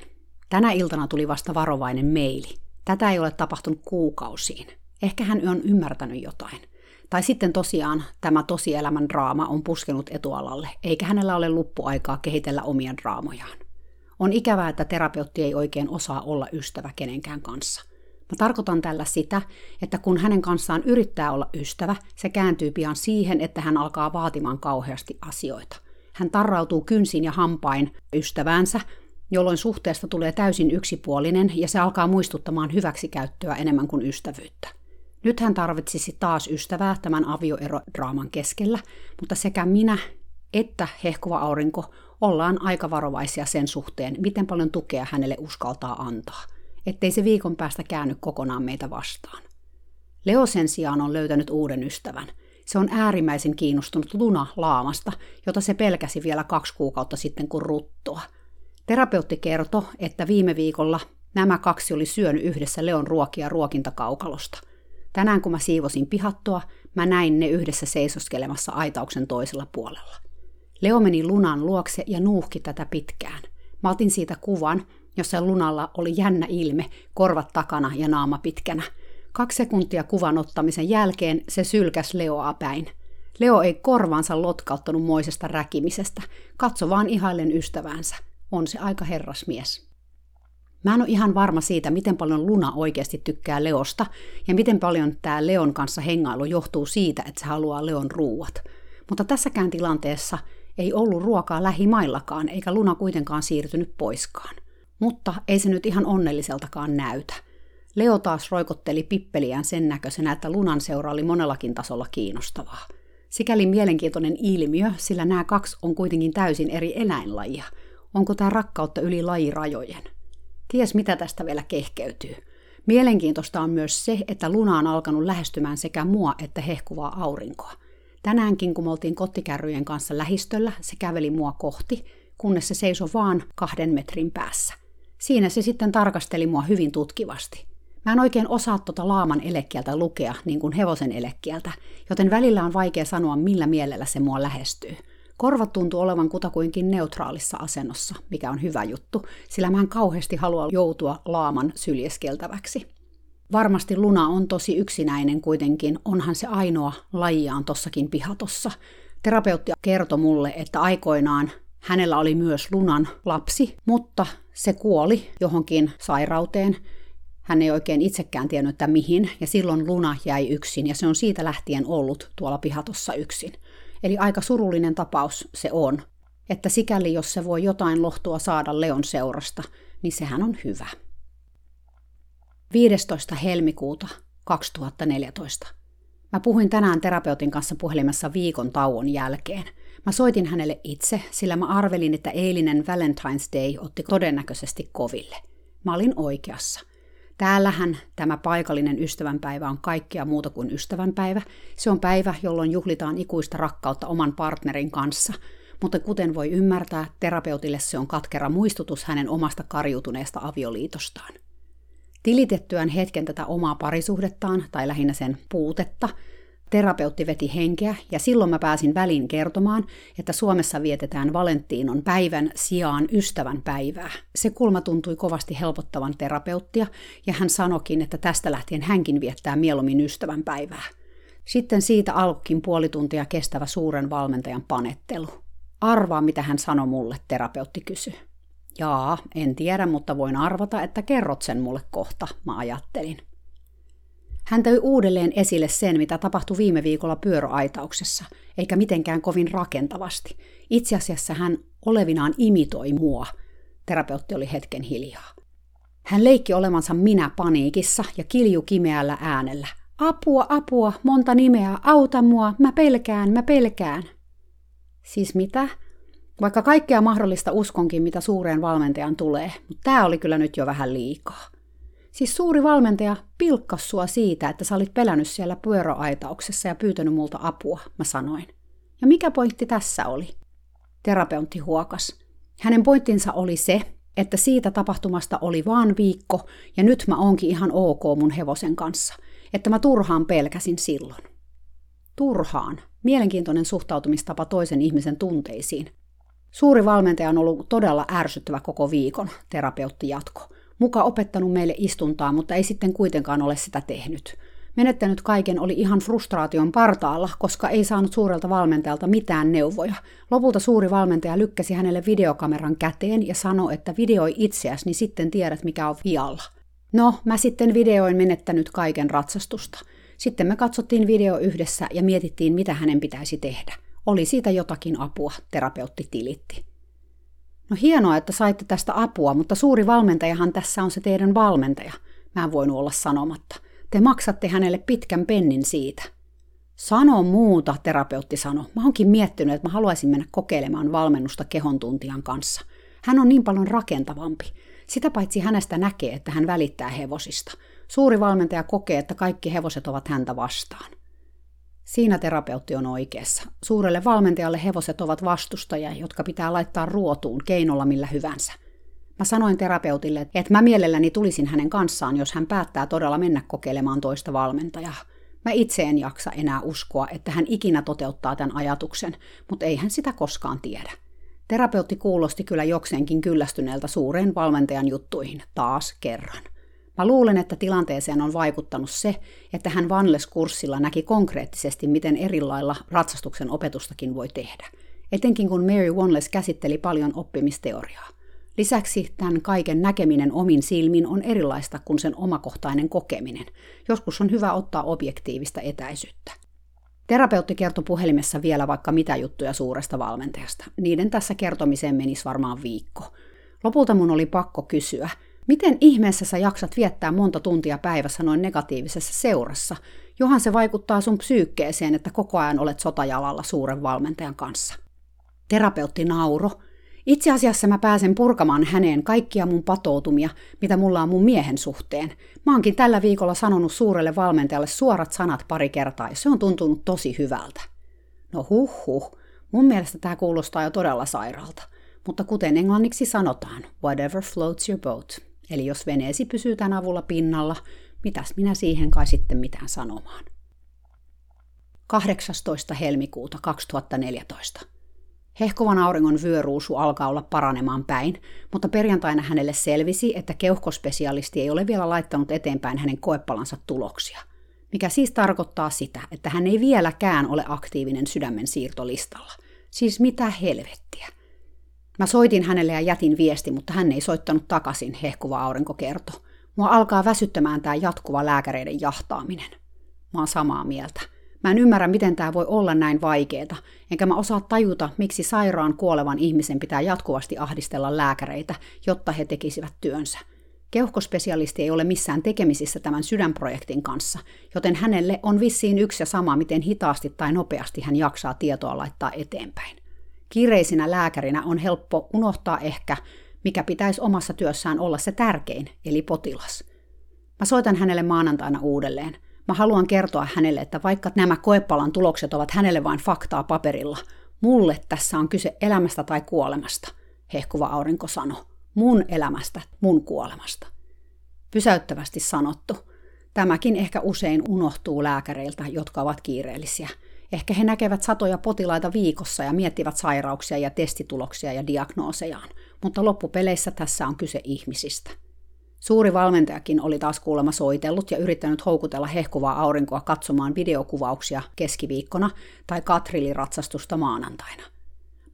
Tänä iltana tuli vasta varovainen meili. Tätä ei ole tapahtunut kuukausiin. Ehkä hän on ymmärtänyt jotain. Tai sitten tosiaan tämä tosielämän draama on puskenut etualalle, eikä hänellä ole luppuaikaa kehitellä omia draamojaan. On ikävää, että terapeutti ei oikein osaa olla ystävä kenenkään kanssa. Mä tarkoitan tällä sitä, että kun hänen kanssaan yrittää olla ystävä, se kääntyy pian siihen, että hän alkaa vaatimaan kauheasti asioita. Hän tarrautuu kynsin ja hampain ystäväänsä, jolloin suhteesta tulee täysin yksipuolinen ja se alkaa muistuttamaan hyväksikäyttöä enemmän kuin ystävyyttä. Nyt hän tarvitsisi taas ystävää tämän avioerodraaman keskellä, mutta sekä minä että hehkuva aurinko ollaan aika varovaisia sen suhteen, miten paljon tukea hänelle uskaltaa antaa – ettei se viikon päästä käänny kokonaan meitä vastaan. Leo sen sijaan on löytänyt uuden ystävän. Se on äärimmäisen kiinnostunut Luna Laamasta, jota se pelkäsi vielä kaksi kuukautta sitten kuin ruttoa. Terapeutti kertoi, että viime viikolla nämä kaksi oli syönyt yhdessä Leon ruokia ruokintakaukalosta. Tänään kun mä siivosin pihattoa, mä näin ne yhdessä seisoskelemassa aitauksen toisella puolella. Leo meni Lunan luokse ja nuuhki tätä pitkään. Mä otin siitä kuvan jossa Lunalla oli jännä ilme, korvat takana ja naama pitkänä. Kaksi sekuntia kuvan ottamisen jälkeen se sylkäs Leoa päin. Leo ei korvansa lotkauttanut moisesta räkimisestä, katso vaan ihaillen ystävänsä. On se aika herrasmies. Mä en ole ihan varma siitä, miten paljon Luna oikeasti tykkää Leosta ja miten paljon tämä Leon kanssa hengailu johtuu siitä, että se haluaa Leon ruuat. Mutta tässäkään tilanteessa ei ollut ruokaa lähimaillakaan, eikä Luna kuitenkaan siirtynyt poiskaan. Mutta ei se nyt ihan onnelliseltakaan näytä. Leo taas roikotteli pippeliään sen näköisenä, että lunan seura oli monellakin tasolla kiinnostavaa. Sikäli mielenkiintoinen ilmiö, sillä nämä kaksi on kuitenkin täysin eri eläinlajia. Onko tämä rakkautta yli lajirajojen? Ties mitä tästä vielä kehkeytyy. Mielenkiintoista on myös se, että luna on alkanut lähestymään sekä mua että hehkuvaa aurinkoa. Tänäänkin, kun me oltiin kottikärryjen kanssa lähistöllä, se käveli mua kohti, kunnes se seisoi vaan kahden metrin päässä. Siinä se sitten tarkasteli mua hyvin tutkivasti. Mä en oikein osaa tota laaman elekieltä lukea, niin kuin hevosen elekieltä, joten välillä on vaikea sanoa, millä mielellä se mua lähestyy. Korvat tuntuu olevan kutakuinkin neutraalissa asennossa, mikä on hyvä juttu, sillä mä en kauheasti halua joutua laaman syljeskeltäväksi. Varmasti Luna on tosi yksinäinen kuitenkin, onhan se ainoa lajiaan tossakin pihatossa. Terapeutti kertoi mulle, että aikoinaan hänellä oli myös Lunan lapsi, mutta se kuoli johonkin sairauteen. Hän ei oikein itsekään tiennyt, että mihin, ja silloin Luna jäi yksin, ja se on siitä lähtien ollut tuolla pihatossa yksin. Eli aika surullinen tapaus se on, että sikäli jos se voi jotain lohtua saada Leon seurasta, niin sehän on hyvä. 15. helmikuuta 2014. Mä puhuin tänään terapeutin kanssa puhelimessa viikon tauon jälkeen – Mä soitin hänelle itse, sillä mä arvelin, että eilinen Valentine's Day otti todennäköisesti koville. Mä olin oikeassa. Täällähän tämä paikallinen ystävänpäivä on kaikkea muuta kuin ystävänpäivä. Se on päivä, jolloin juhlitaan ikuista rakkautta oman partnerin kanssa. Mutta kuten voi ymmärtää, terapeutille se on katkera muistutus hänen omasta karjutuneesta avioliitostaan. Tilitettyään hetken tätä omaa parisuhdettaan, tai lähinnä sen puutetta, Terapeutti veti henkeä ja silloin mä pääsin väliin kertomaan, että Suomessa vietetään Valenttiinon päivän sijaan ystävän päivää. Se kulma tuntui kovasti helpottavan terapeuttia ja hän sanokin, että tästä lähtien hänkin viettää mieluummin ystävän päivää. Sitten siitä alkukin puoli tuntia kestävä suuren valmentajan panettelu. Arvaa, mitä hän sanoi mulle, terapeutti kysyi. Jaa, en tiedä, mutta voin arvata, että kerrot sen mulle kohta, mä ajattelin. Hän toi uudelleen esille sen, mitä tapahtui viime viikolla pyöräaitauksessa, eikä mitenkään kovin rakentavasti. Itse asiassa hän olevinaan imitoi mua. Terapeutti oli hetken hiljaa. Hän leikki olevansa minä paniikissa ja kilju kimeällä äänellä. Apua, apua, monta nimeä, auta mua, mä pelkään, mä pelkään. Siis mitä? Vaikka kaikkea mahdollista uskonkin, mitä suureen valmentajan tulee, mutta tämä oli kyllä nyt jo vähän liikaa. Siis suuri valmentaja pilkkas sua siitä, että sä olit pelännyt siellä pyöräaitauksessa ja pyytänyt multa apua, mä sanoin. Ja mikä pointti tässä oli? Terapeutti huokas. Hänen pointtinsa oli se, että siitä tapahtumasta oli vaan viikko ja nyt mä onkin ihan ok mun hevosen kanssa, että mä turhaan pelkäsin silloin. Turhaan. Mielenkiintoinen suhtautumistapa toisen ihmisen tunteisiin. Suuri valmentaja on ollut todella ärsyttävä koko viikon, terapeutti jatko. Muka opettanut meille istuntaa, mutta ei sitten kuitenkaan ole sitä tehnyt. Menettänyt kaiken oli ihan frustraation partaalla, koska ei saanut suurelta valmentajalta mitään neuvoja. Lopulta suuri valmentaja lykkäsi hänelle videokameran käteen ja sanoi, että videoi itseäsi, niin sitten tiedät mikä on vialla. No, mä sitten videoin menettänyt kaiken ratsastusta. Sitten me katsottiin video yhdessä ja mietittiin, mitä hänen pitäisi tehdä. Oli siitä jotakin apua, terapeutti tilitti. No hienoa, että saitte tästä apua, mutta suuri valmentajahan tässä on se teidän valmentaja. Mä en voinut olla sanomatta. Te maksatte hänelle pitkän pennin siitä. Sano muuta, terapeutti sanoi. Mä oonkin miettinyt, että mä haluaisin mennä kokeilemaan valmennusta kehontuntijan kanssa. Hän on niin paljon rakentavampi. Sitä paitsi hänestä näkee, että hän välittää hevosista. Suuri valmentaja kokee, että kaikki hevoset ovat häntä vastaan. Siinä terapeutti on oikeassa. Suurelle valmentajalle hevoset ovat vastustajia, jotka pitää laittaa ruotuun keinolla millä hyvänsä. Mä sanoin terapeutille, että mä mielelläni tulisin hänen kanssaan, jos hän päättää todella mennä kokeilemaan toista valmentajaa. Mä itse en jaksa enää uskoa, että hän ikinä toteuttaa tämän ajatuksen, mutta ei hän sitä koskaan tiedä. Terapeutti kuulosti kyllä jokseenkin kyllästyneeltä suureen valmentajan juttuihin taas kerran. Mä luulen, että tilanteeseen on vaikuttanut se, että hän Vanles-kurssilla näki konkreettisesti, miten erilailla ratsastuksen opetustakin voi tehdä. Etenkin kun Mary Wanless käsitteli paljon oppimisteoriaa. Lisäksi tämän kaiken näkeminen omin silmin on erilaista kuin sen omakohtainen kokeminen. Joskus on hyvä ottaa objektiivista etäisyyttä. Terapeutti kertoi puhelimessa vielä vaikka mitä juttuja suuresta valmentajasta. Niiden tässä kertomiseen menisi varmaan viikko. Lopulta mun oli pakko kysyä, Miten ihmeessä sä jaksat viettää monta tuntia päivässä noin negatiivisessa seurassa? Johan se vaikuttaa sun psyykkeeseen, että koko ajan olet sotajalalla suuren valmentajan kanssa. Terapeutti nauro. Itse asiassa mä pääsen purkamaan häneen kaikkia mun patoutumia, mitä mulla on mun miehen suhteen. Mä oonkin tällä viikolla sanonut suurelle valmentajalle suorat sanat pari kertaa ja se on tuntunut tosi hyvältä. No huh huh, mun mielestä tämä kuulostaa jo todella sairaalta. Mutta kuten englanniksi sanotaan, whatever floats your boat. Eli jos veneesi pysyy tämän avulla pinnalla, mitäs minä siihen kai sitten mitään sanomaan. 18. helmikuuta 2014. Hehkovan auringon vyöruusu alkaa olla paranemaan päin, mutta perjantaina hänelle selvisi, että keuhkospesialisti ei ole vielä laittanut eteenpäin hänen koepalansa tuloksia. Mikä siis tarkoittaa sitä, että hän ei vieläkään ole aktiivinen sydämen siirtolistalla. Siis mitä helvettiä. Mä soitin hänelle ja jätin viesti, mutta hän ei soittanut takaisin, hehkuva aurinko kertoi. Mua alkaa väsyttämään tämä jatkuva lääkäreiden jahtaaminen. Mä oon samaa mieltä. Mä en ymmärrä, miten tämä voi olla näin vaikeeta, enkä mä osaa tajuta, miksi sairaan kuolevan ihmisen pitää jatkuvasti ahdistella lääkäreitä, jotta he tekisivät työnsä. Keuhkospesialisti ei ole missään tekemisissä tämän sydänprojektin kanssa, joten hänelle on vissiin yksi ja sama, miten hitaasti tai nopeasti hän jaksaa tietoa laittaa eteenpäin. Kiireisinä lääkärinä on helppo unohtaa ehkä, mikä pitäisi omassa työssään olla se tärkein, eli potilas. Mä soitan hänelle maanantaina uudelleen. Mä haluan kertoa hänelle, että vaikka nämä koepalan tulokset ovat hänelle vain faktaa paperilla, mulle tässä on kyse elämästä tai kuolemasta, hehkuva aurinko sanoi. Mun elämästä, mun kuolemasta. Pysäyttävästi sanottu. Tämäkin ehkä usein unohtuu lääkäreiltä, jotka ovat kiireellisiä. Ehkä he näkevät satoja potilaita viikossa ja miettivät sairauksia ja testituloksia ja diagnoosejaan, mutta loppupeleissä tässä on kyse ihmisistä. Suuri valmentajakin oli taas kuulemma soitellut ja yrittänyt houkutella hehkuvaa aurinkoa katsomaan videokuvauksia keskiviikkona tai katriliratsastusta maanantaina.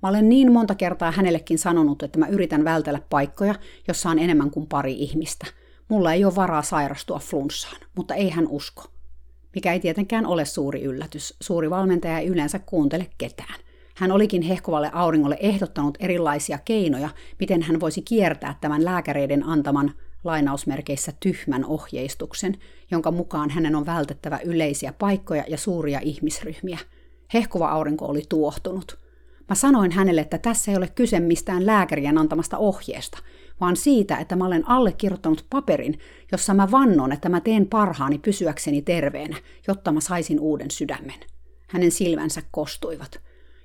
Mä olen niin monta kertaa hänellekin sanonut, että mä yritän vältellä paikkoja, jossa on enemmän kuin pari ihmistä. Mulla ei ole varaa sairastua flunssaan, mutta ei hän usko. Mikä ei tietenkään ole suuri yllätys. Suuri valmentaja ei yleensä kuuntele ketään. Hän olikin hehkuvalle auringolle ehdottanut erilaisia keinoja, miten hän voisi kiertää tämän lääkäreiden antaman lainausmerkeissä tyhmän ohjeistuksen, jonka mukaan hänen on vältettävä yleisiä paikkoja ja suuria ihmisryhmiä. Hehkuva aurinko oli tuohtunut. Mä sanoin hänelle, että tässä ei ole kyse mistään lääkärien antamasta ohjeesta, vaan siitä, että mä olen allekirjoittanut paperin, jossa mä vannon, että mä teen parhaani pysyäkseni terveenä, jotta mä saisin uuden sydämen. Hänen silmänsä kostuivat.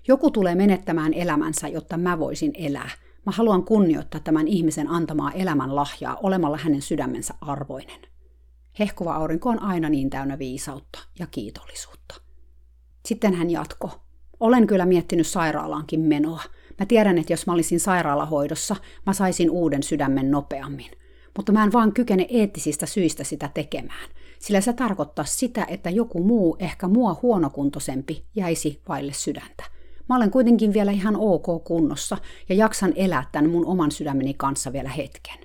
Joku tulee menettämään elämänsä, jotta mä voisin elää – Mä haluan kunnioittaa tämän ihmisen antamaa elämän lahjaa olemalla hänen sydämensä arvoinen. Hehkuva aurinko on aina niin täynnä viisautta ja kiitollisuutta. Sitten hän jatko. Olen kyllä miettinyt sairaalaankin menoa. Mä tiedän, että jos mä olisin sairaalahoidossa, mä saisin uuden sydämen nopeammin. Mutta mä en vaan kykene eettisistä syistä sitä tekemään, sillä se tarkoittaa sitä, että joku muu, ehkä mua huonokuntoisempi, jäisi vaille sydäntä – Mä olen kuitenkin vielä ihan ok kunnossa ja jaksan elää tämän mun oman sydämeni kanssa vielä hetken.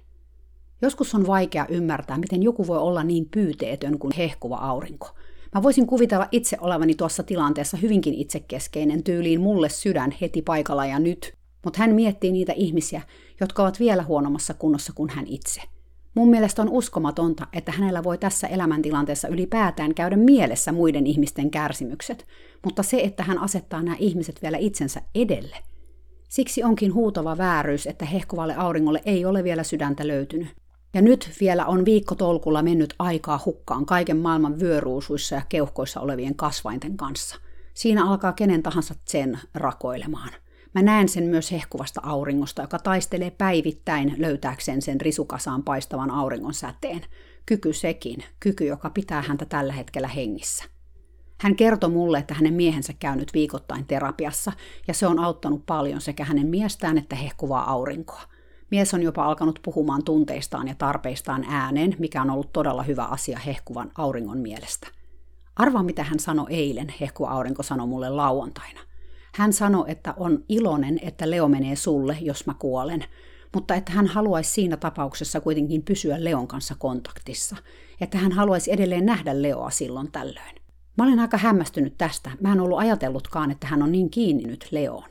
Joskus on vaikea ymmärtää, miten joku voi olla niin pyyteetön kuin hehkuva aurinko. Mä voisin kuvitella itse olevani tuossa tilanteessa hyvinkin itsekeskeinen tyyliin mulle sydän heti paikalla ja nyt, mutta hän miettii niitä ihmisiä, jotka ovat vielä huonommassa kunnossa kuin hän itse – Mun mielestä on uskomatonta, että hänellä voi tässä elämäntilanteessa ylipäätään käydä mielessä muiden ihmisten kärsimykset, mutta se, että hän asettaa nämä ihmiset vielä itsensä edelle. Siksi onkin huutava vääryys, että hehkuvalle auringolle ei ole vielä sydäntä löytynyt. Ja nyt vielä on viikko tolkulla mennyt aikaa hukkaan kaiken maailman vyöruusuissa ja keuhkoissa olevien kasvainten kanssa. Siinä alkaa kenen tahansa sen rakoilemaan. Mä näen sen myös hehkuvasta auringosta, joka taistelee päivittäin löytääkseen sen risukasaan paistavan auringon säteen. Kyky sekin, kyky, joka pitää häntä tällä hetkellä hengissä. Hän kertoi mulle, että hänen miehensä käynyt viikoittain terapiassa, ja se on auttanut paljon sekä hänen miestään että hehkuvaa aurinkoa. Mies on jopa alkanut puhumaan tunteistaan ja tarpeistaan ääneen, mikä on ollut todella hyvä asia hehkuvan auringon mielestä. Arvaa, mitä hän sanoi eilen, hehkuva aurinko sanoi mulle lauantaina – hän sanoi, että on iloinen, että Leo menee sulle, jos mä kuolen, mutta että hän haluaisi siinä tapauksessa kuitenkin pysyä Leon kanssa kontaktissa, että hän haluaisi edelleen nähdä Leoa silloin tällöin. Mä olen aika hämmästynyt tästä. Mä en ollut ajatellutkaan, että hän on niin kiinni nyt Leoon.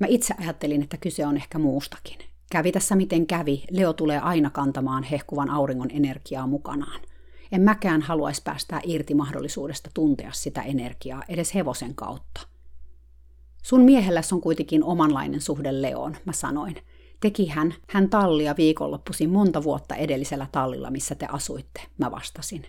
Mä itse ajattelin, että kyse on ehkä muustakin. Kävi tässä miten kävi, Leo tulee aina kantamaan hehkuvan auringon energiaa mukanaan. En mäkään haluaisi päästää irti mahdollisuudesta tuntea sitä energiaa edes hevosen kautta – Sun miehelläs on kuitenkin omanlainen suhde Leoon, mä sanoin. Teki hän, hän tallia viikonloppuisin monta vuotta edellisellä tallilla, missä te asuitte, mä vastasin.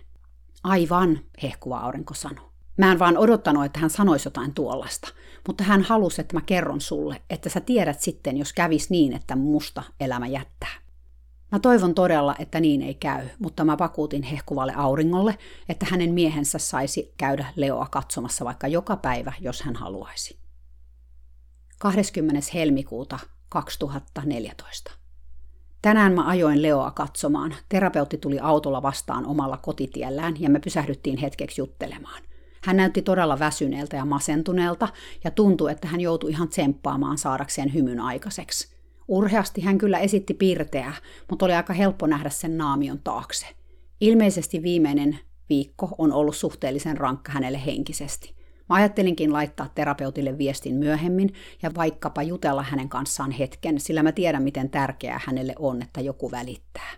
Aivan, hehkuva aurinko sanoi. Mä en vaan odottanut, että hän sanoisi jotain tuollasta, mutta hän halusi, että mä kerron sulle, että sä tiedät sitten, jos kävis niin, että musta elämä jättää. Mä toivon todella, että niin ei käy, mutta mä vakuutin hehkuvalle auringolle, että hänen miehensä saisi käydä Leoa katsomassa vaikka joka päivä, jos hän haluaisi. 20. helmikuuta 2014. Tänään mä ajoin Leoa katsomaan. Terapeutti tuli autolla vastaan omalla kotitiellään ja me pysähdyttiin hetkeksi juttelemaan. Hän näytti todella väsyneeltä ja masentuneelta ja tuntui, että hän joutui ihan tsemppaamaan saadakseen hymyn aikaiseksi. Urheasti hän kyllä esitti piirteää, mutta oli aika helppo nähdä sen naamion taakse. Ilmeisesti viimeinen viikko on ollut suhteellisen rankka hänelle henkisesti. Mä ajattelinkin laittaa terapeutille viestin myöhemmin ja vaikkapa jutella hänen kanssaan hetken, sillä mä tiedän, miten tärkeää hänelle on, että joku välittää.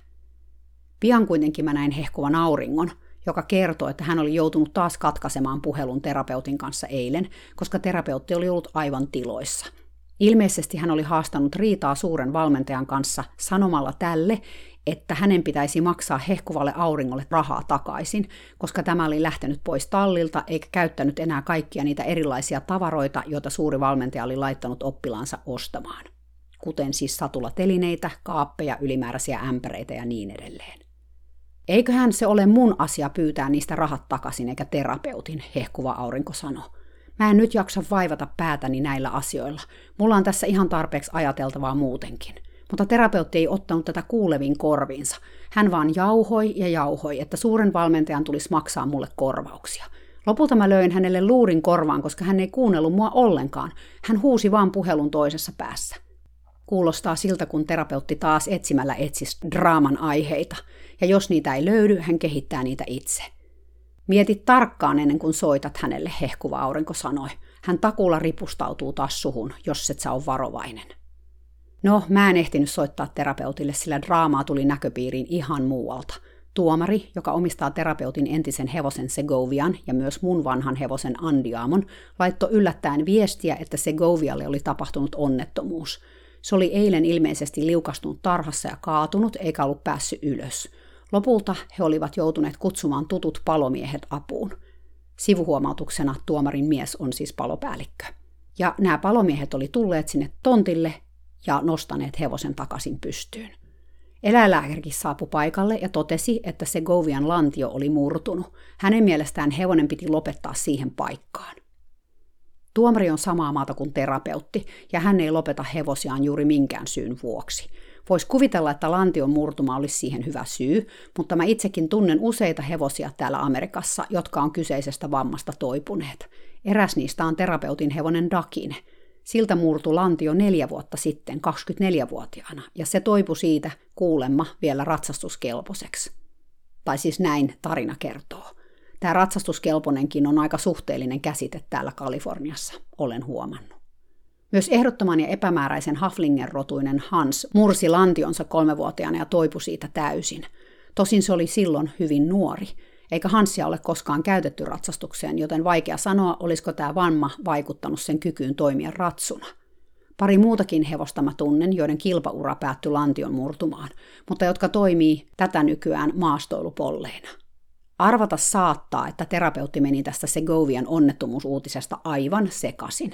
Pian kuitenkin mä näin hehkuvan auringon, joka kertoi, että hän oli joutunut taas katkaisemaan puhelun terapeutin kanssa eilen, koska terapeutti oli ollut aivan tiloissa – Ilmeisesti hän oli haastanut riitaa suuren valmentajan kanssa sanomalla tälle, että hänen pitäisi maksaa hehkuvalle auringolle rahaa takaisin, koska tämä oli lähtenyt pois tallilta eikä käyttänyt enää kaikkia niitä erilaisia tavaroita, joita suuri valmentaja oli laittanut oppilaansa ostamaan. Kuten siis satulatelineitä, kaappeja, ylimääräisiä ämpäreitä ja niin edelleen. Eiköhän se ole mun asia pyytää niistä rahat takaisin eikä terapeutin, hehkuva aurinko sanoi. Mä en nyt jaksa vaivata päätäni näillä asioilla. Mulla on tässä ihan tarpeeksi ajateltavaa muutenkin. Mutta terapeutti ei ottanut tätä kuuleviin korviinsa. Hän vaan jauhoi ja jauhoi, että suuren valmentajan tulisi maksaa mulle korvauksia. Lopulta mä löin hänelle luurin korvaan, koska hän ei kuunnellut mua ollenkaan. Hän huusi vaan puhelun toisessa päässä. Kuulostaa siltä, kun terapeutti taas etsimällä etsisi draaman aiheita. Ja jos niitä ei löydy, hän kehittää niitä itse. Mieti tarkkaan ennen kuin soitat hänelle, hehkuva aurinko sanoi. Hän takulla ripustautuu taas suhun, jos et sä ole varovainen. No, mä en ehtinyt soittaa terapeutille, sillä draamaa tuli näköpiiriin ihan muualta. Tuomari, joka omistaa terapeutin entisen hevosen Segovian ja myös mun vanhan hevosen Andiamon, laittoi yllättäen viestiä, että Segovialle oli tapahtunut onnettomuus. Se oli eilen ilmeisesti liukastunut tarhassa ja kaatunut, eikä ollut päässyt ylös. Lopulta he olivat joutuneet kutsumaan tutut palomiehet apuun. Sivuhuomautuksena tuomarin mies on siis palopäällikkö. Ja nämä palomiehet oli tulleet sinne tontille ja nostaneet hevosen takaisin pystyyn. Eläinlääkärikin saapui paikalle ja totesi, että se Govian lantio oli murtunut. Hänen mielestään hevonen piti lopettaa siihen paikkaan. Tuomari on samaa maata kuin terapeutti, ja hän ei lopeta hevosiaan juuri minkään syyn vuoksi. Voisi kuvitella, että lantion murtuma olisi siihen hyvä syy, mutta mä itsekin tunnen useita hevosia täällä Amerikassa, jotka on kyseisestä vammasta toipuneet. Eräs niistä on terapeutin hevonen Dakine – Siltä murtu lantio neljä vuotta sitten 24-vuotiaana, ja se toipui siitä kuulemma vielä ratsastuskelpoiseksi. Tai siis näin tarina kertoo. Tämä ratsastuskelponenkin on aika suhteellinen käsite täällä Kaliforniassa, olen huomannut. Myös ehdottoman ja epämääräisen Haflinger-rotuinen Hans mursi lantionsa kolmevuotiaana ja toipui siitä täysin. Tosin se oli silloin hyvin nuori – eikä Hanssia ole koskaan käytetty ratsastukseen, joten vaikea sanoa, olisiko tämä vamma vaikuttanut sen kykyyn toimia ratsuna. Pari muutakin hevosta mä tunnen, joiden kilpaura päättyi lantion murtumaan, mutta jotka toimii tätä nykyään maastoilupolleina. Arvata saattaa, että terapeutti meni tästä Segovian onnettomuusuutisesta aivan sekasin.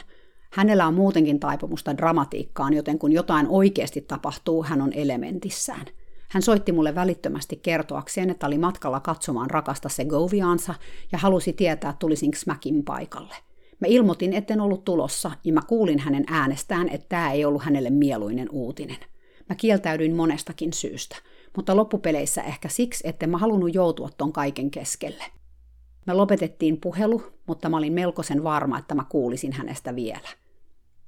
Hänellä on muutenkin taipumusta dramatiikkaan, joten kun jotain oikeasti tapahtuu, hän on elementissään – hän soitti mulle välittömästi kertoakseen, että oli matkalla katsomaan rakasta Segoviaansa ja halusi tietää, tulisinko Smäkin paikalle. Mä ilmoitin, etten ollut tulossa, ja mä kuulin hänen äänestään, että tämä ei ollut hänelle mieluinen uutinen. Mä kieltäydyin monestakin syystä, mutta loppupeleissä ehkä siksi, että mä halunnut joutua ton kaiken keskelle. Me lopetettiin puhelu, mutta mä olin melkoisen varma, että mä kuulisin hänestä vielä.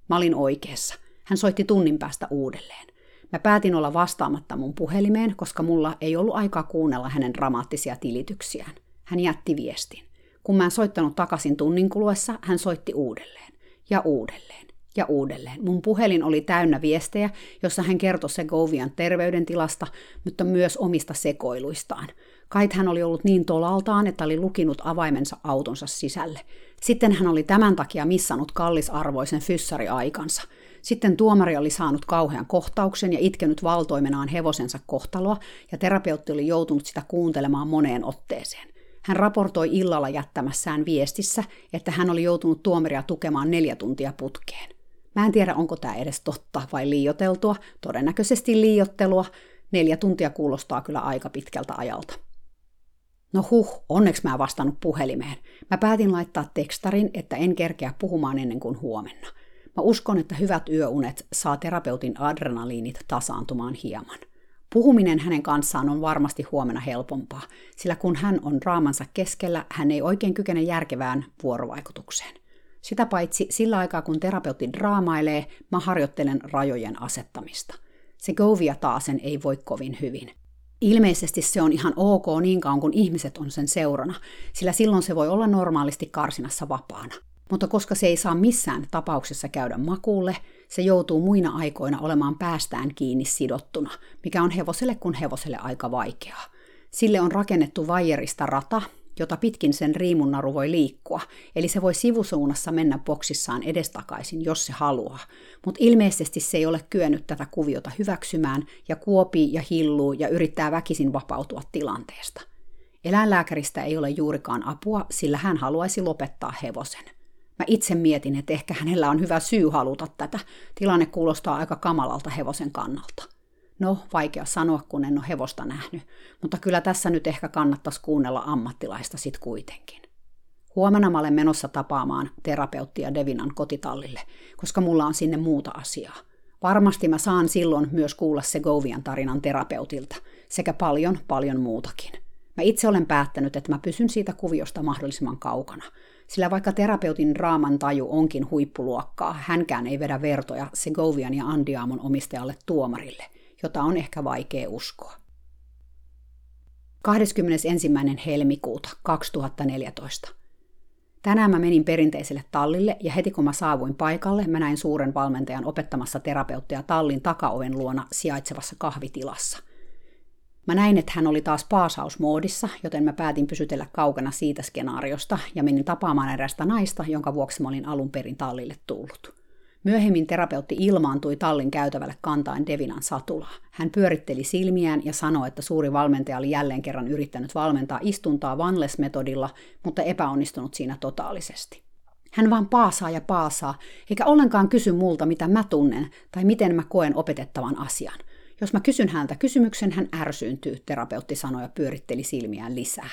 Mä olin oikeassa. Hän soitti tunnin päästä uudelleen. Mä päätin olla vastaamatta mun puhelimeen, koska mulla ei ollut aikaa kuunnella hänen dramaattisia tilityksiään. Hän jätti viestin. Kun mä en soittanut takaisin tunnin kuluessa, hän soitti uudelleen. Ja uudelleen. Ja uudelleen. Mun puhelin oli täynnä viestejä, jossa hän kertoi Segovian terveydentilasta, mutta myös omista sekoiluistaan. Kait hän oli ollut niin tolaltaan, että oli lukinut avaimensa autonsa sisälle. Sitten hän oli tämän takia missannut kallisarvoisen fyssariaikansa – sitten tuomari oli saanut kauhean kohtauksen ja itkenyt valtoimenaan hevosensa kohtaloa, ja terapeutti oli joutunut sitä kuuntelemaan moneen otteeseen. Hän raportoi illalla jättämässään viestissä, että hän oli joutunut tuomaria tukemaan neljä tuntia putkeen. Mä en tiedä, onko tämä edes totta vai liioteltua, todennäköisesti liiottelua. Neljä tuntia kuulostaa kyllä aika pitkältä ajalta. No huh, onneksi mä vastannut puhelimeen. Mä päätin laittaa tekstarin, että en kerkeä puhumaan ennen kuin huomenna. Mä uskon, että hyvät yöunet saa terapeutin adrenaliinit tasaantumaan hieman. Puhuminen hänen kanssaan on varmasti huomenna helpompaa, sillä kun hän on draamansa keskellä, hän ei oikein kykene järkevään vuorovaikutukseen. Sitä paitsi sillä aikaa, kun terapeutti draamailee, mä harjoittelen rajojen asettamista. Se Govia taasen ei voi kovin hyvin. Ilmeisesti se on ihan ok niin kauan, kun ihmiset on sen seurana, sillä silloin se voi olla normaalisti karsinassa vapaana. Mutta koska se ei saa missään tapauksessa käydä makuulle, se joutuu muina aikoina olemaan päästään kiinni sidottuna, mikä on hevoselle kuin hevoselle aika vaikeaa. Sille on rakennettu vaijerista rata, jota pitkin sen riimunnaru voi liikkua, eli se voi sivusuunnassa mennä boksissaan edestakaisin, jos se haluaa. Mutta ilmeisesti se ei ole kyennyt tätä kuviota hyväksymään ja kuopii ja hilluu ja yrittää väkisin vapautua tilanteesta. Eläinlääkäristä ei ole juurikaan apua, sillä hän haluaisi lopettaa hevosen. Mä itse mietin, että ehkä hänellä on hyvä syy haluta tätä. Tilanne kuulostaa aika kamalalta hevosen kannalta. No, vaikea sanoa, kun en ole hevosta nähnyt, mutta kyllä tässä nyt ehkä kannattaisi kuunnella ammattilaista sit kuitenkin. Huomenna mä olen menossa tapaamaan terapeuttia Devinan kotitallille, koska mulla on sinne muuta asiaa. Varmasti mä saan silloin myös kuulla Segovian tarinan terapeutilta, sekä paljon, paljon muutakin. Mä itse olen päättänyt, että mä pysyn siitä kuviosta mahdollisimman kaukana, sillä vaikka terapeutin raaman taju onkin huippuluokkaa, hänkään ei vedä vertoja Segovian ja Andiamon omistajalle tuomarille, jota on ehkä vaikea uskoa. 21. helmikuuta 2014. Tänään mä menin perinteiselle tallille ja heti kun mä saavuin paikalle, mä näin suuren valmentajan opettamassa terapeuttia tallin takaoven luona sijaitsevassa kahvitilassa. Mä näin, että hän oli taas paasausmoodissa, joten mä päätin pysytellä kaukana siitä skenaariosta ja menin tapaamaan erästä naista, jonka vuoksi mä olin alun perin tallille tullut. Myöhemmin terapeutti ilmaantui tallin käytävälle kantaen Devinan satulaa. Hän pyöritteli silmiään ja sanoi, että suuri valmentaja oli jälleen kerran yrittänyt valmentaa istuntaa Vanles-metodilla, mutta epäonnistunut siinä totaalisesti. Hän vaan paasaa ja paasaa, eikä ollenkaan kysy multa, mitä mä tunnen tai miten mä koen opetettavan asian. Jos mä kysyn häntä kysymyksen, hän ärsyyntyy, terapeutti sanoi ja pyöritteli silmiään lisää.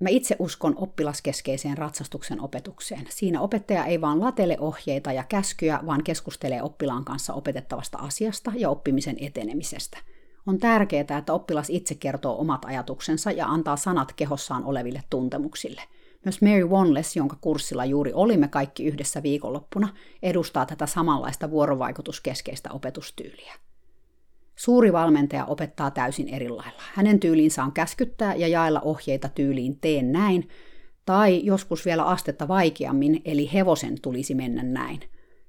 Mä itse uskon oppilaskeskeiseen ratsastuksen opetukseen. Siinä opettaja ei vaan latele ohjeita ja käskyjä, vaan keskustelee oppilaan kanssa opetettavasta asiasta ja oppimisen etenemisestä. On tärkeää, että oppilas itse kertoo omat ajatuksensa ja antaa sanat kehossaan oleville tuntemuksille. Myös Mary Wanless, jonka kurssilla juuri olimme kaikki yhdessä viikonloppuna, edustaa tätä samanlaista vuorovaikutuskeskeistä opetustyyliä. Suuri valmentaja opettaa täysin eri lailla. Hänen tyyliinsä on käskyttää ja jaella ohjeita tyyliin teen näin, tai joskus vielä astetta vaikeammin, eli hevosen tulisi mennä näin.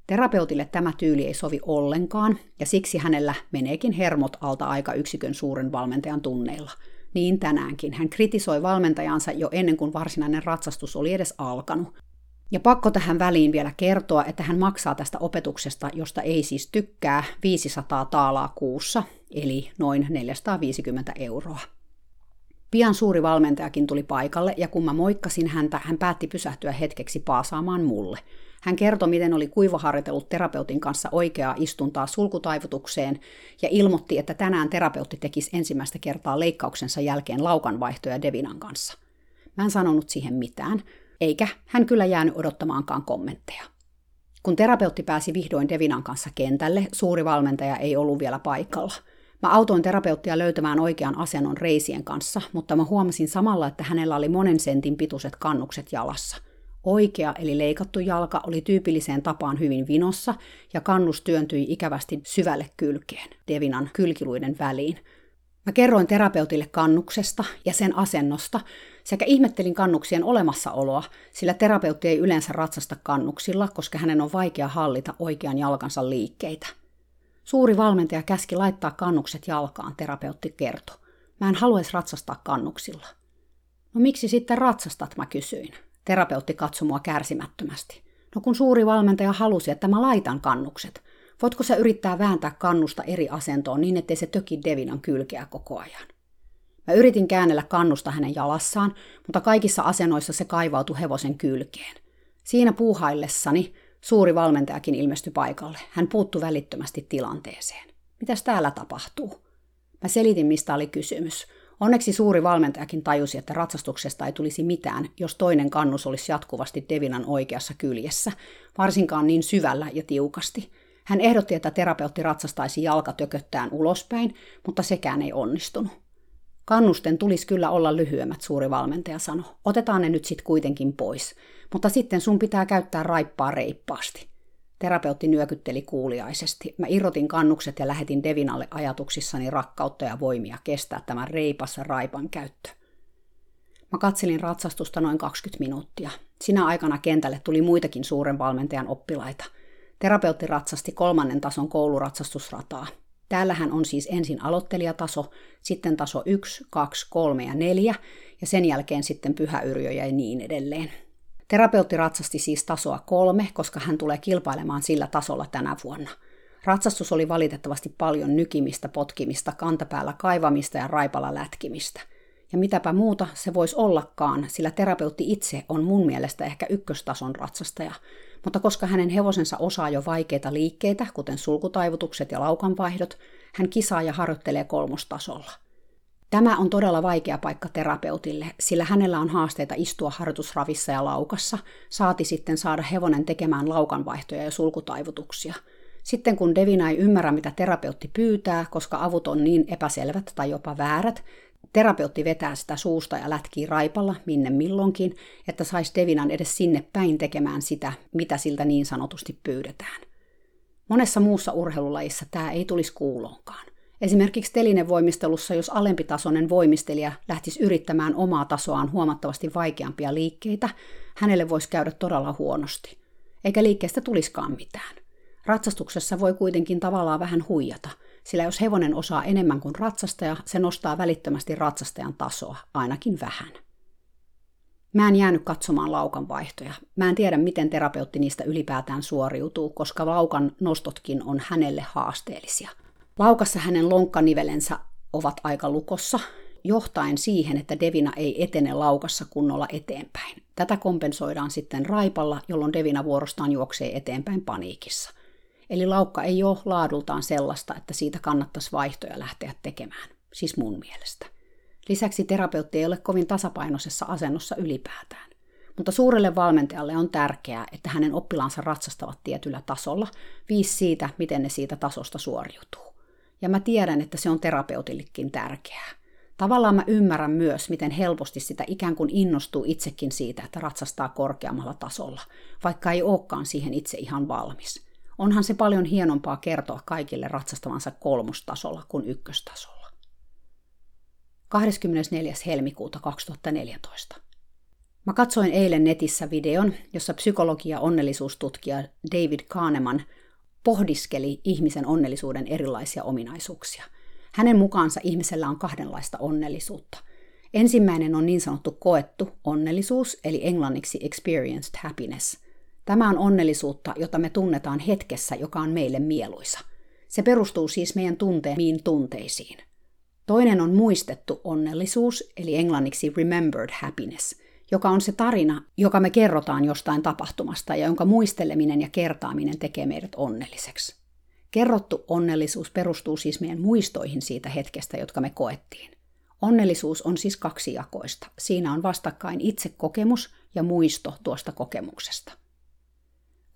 Terapeutille tämä tyyli ei sovi ollenkaan, ja siksi hänellä meneekin hermot alta aika yksikön suuren valmentajan tunneilla. Niin tänäänkin. Hän kritisoi valmentajansa jo ennen kuin varsinainen ratsastus oli edes alkanut. Ja pakko tähän väliin vielä kertoa, että hän maksaa tästä opetuksesta, josta ei siis tykkää, 500 taalaa kuussa, eli noin 450 euroa. Pian suuri valmentajakin tuli paikalle, ja kun mä moikkasin häntä, hän päätti pysähtyä hetkeksi paasaamaan mulle. Hän kertoi, miten oli kuivaharjoitellut terapeutin kanssa oikeaa istuntaa sulkutaivutukseen, ja ilmoitti, että tänään terapeutti tekisi ensimmäistä kertaa leikkauksensa jälkeen laukanvaihtoja Devinan kanssa. Mä en sanonut siihen mitään, eikä hän kyllä jäänyt odottamaankaan kommentteja. Kun terapeutti pääsi vihdoin Devinan kanssa kentälle, suuri valmentaja ei ollut vielä paikalla. Mä autoin terapeuttia löytämään oikean asennon reisien kanssa, mutta mä huomasin samalla, että hänellä oli monen sentin pituiset kannukset jalassa. Oikea eli leikattu jalka oli tyypilliseen tapaan hyvin vinossa ja kannus työntyi ikävästi syvälle kylkeen, Devinan kylkiluiden väliin. Mä kerroin terapeutille kannuksesta ja sen asennosta, sekä ihmettelin kannuksien olemassaoloa, sillä terapeutti ei yleensä ratsasta kannuksilla, koska hänen on vaikea hallita oikean jalkansa liikkeitä. Suuri valmentaja käski laittaa kannukset jalkaan, terapeutti kertoi. Mä en haluaisi ratsastaa kannuksilla. No miksi sitten ratsastat, mä kysyin. Terapeutti katsoi mua kärsimättömästi. No kun suuri valmentaja halusi, että mä laitan kannukset. Voitko sä yrittää vääntää kannusta eri asentoon niin, ettei se töki Devinan kylkeä koko ajan? Mä yritin käännellä kannusta hänen jalassaan, mutta kaikissa asennoissa se kaivautui hevosen kylkeen. Siinä puuhaillessani suuri valmentajakin ilmestyi paikalle. Hän puuttui välittömästi tilanteeseen. Mitäs täällä tapahtuu? Mä selitin, mistä oli kysymys. Onneksi suuri valmentajakin tajusi, että ratsastuksesta ei tulisi mitään, jos toinen kannus olisi jatkuvasti Devinan oikeassa kyljessä, varsinkaan niin syvällä ja tiukasti. Hän ehdotti, että terapeutti ratsastaisi jalkatököttään ulospäin, mutta sekään ei onnistunut. Kannusten tulisi kyllä olla lyhyemmät, suuri valmentaja sanoi. Otetaan ne nyt sitten kuitenkin pois, mutta sitten sun pitää käyttää raippaa reippaasti. Terapeutti nyökytteli kuuliaisesti. Mä irrotin kannukset ja lähetin Devinalle ajatuksissani rakkautta ja voimia kestää tämän reipassa raipan käyttö. Mä katselin ratsastusta noin 20 minuuttia. Sinä aikana kentälle tuli muitakin suuren valmentajan oppilaita. Terapeutti ratsasti kolmannen tason kouluratsastusrataa. Täällähän on siis ensin aloittelijataso, sitten taso 1, 2, 3 ja 4 ja sen jälkeen sitten pyhäyrjö ja niin edelleen. Terapeutti ratsasti siis tasoa kolme, koska hän tulee kilpailemaan sillä tasolla tänä vuonna. Ratsastus oli valitettavasti paljon nykimistä, potkimista, kantapäällä kaivamista ja raipalla lätkimistä. Ja mitäpä muuta se voisi ollakaan, sillä terapeutti itse on mun mielestä ehkä ykköstason ratsastaja, mutta koska hänen hevosensa osaa jo vaikeita liikkeitä, kuten sulkutaivutukset ja laukanvaihdot, hän kisaa ja harjoittelee kolmostasolla. Tämä on todella vaikea paikka terapeutille, sillä hänellä on haasteita istua harjoitusravissa ja laukassa, saati sitten saada hevonen tekemään laukanvaihtoja ja sulkutaivutuksia. Sitten kun Devina ei ymmärrä, mitä terapeutti pyytää, koska avut on niin epäselvät tai jopa väärät, terapeutti vetää sitä suusta ja lätkii raipalla minne milloinkin, että saisi Devinan edes sinne päin tekemään sitä, mitä siltä niin sanotusti pyydetään. Monessa muussa urheilulajissa tämä ei tulisi kuuloonkaan. Esimerkiksi telinevoimistelussa, jos alempitasoinen voimistelija lähtisi yrittämään omaa tasoaan huomattavasti vaikeampia liikkeitä, hänelle voisi käydä todella huonosti. Eikä liikkeestä tuliskaan mitään. Ratsastuksessa voi kuitenkin tavallaan vähän huijata, sillä jos hevonen osaa enemmän kuin ratsastaja, se nostaa välittömästi ratsastajan tasoa, ainakin vähän. Mä en jäänyt katsomaan laukan vaihtoja. Mä en tiedä, miten terapeutti niistä ylipäätään suoriutuu, koska laukan nostotkin on hänelle haasteellisia – Laukassa hänen lonkkanivelensä ovat aika lukossa, johtaen siihen, että Devina ei etene laukassa kunnolla eteenpäin. Tätä kompensoidaan sitten raipalla, jolloin Devina vuorostaan juoksee eteenpäin paniikissa. Eli laukka ei ole laadultaan sellaista, että siitä kannattaisi vaihtoja lähteä tekemään, siis mun mielestä. Lisäksi terapeutti ei ole kovin tasapainoisessa asennossa ylipäätään. Mutta suurelle valmentajalle on tärkeää, että hänen oppilaansa ratsastavat tietyllä tasolla, viisi siitä, miten ne siitä tasosta suoriutuu. Ja mä tiedän, että se on terapeutillekin tärkeää. Tavallaan mä ymmärrän myös, miten helposti sitä ikään kuin innostuu itsekin siitä, että ratsastaa korkeammalla tasolla, vaikka ei olekaan siihen itse ihan valmis. Onhan se paljon hienompaa kertoa kaikille ratsastavansa kolmustasolla kuin ykköstasolla. 24. helmikuuta 2014. Mä katsoin eilen netissä videon, jossa psykologia onnellisuustutkija David Kahneman pohdiskeli ihmisen onnellisuuden erilaisia ominaisuuksia. Hänen mukaansa ihmisellä on kahdenlaista onnellisuutta. Ensimmäinen on niin sanottu koettu onnellisuus, eli englanniksi experienced happiness. Tämä on onnellisuutta, jota me tunnetaan hetkessä, joka on meille mieluisa. Se perustuu siis meidän tunteemiin tunteisiin. Toinen on muistettu onnellisuus, eli englanniksi remembered happiness – joka on se tarina, joka me kerrotaan jostain tapahtumasta ja jonka muisteleminen ja kertaaminen tekee meidät onnelliseksi. Kerrottu onnellisuus perustuu siis meidän muistoihin siitä hetkestä, jotka me koettiin. Onnellisuus on siis kaksijakoista. Siinä on vastakkain itse kokemus ja muisto tuosta kokemuksesta.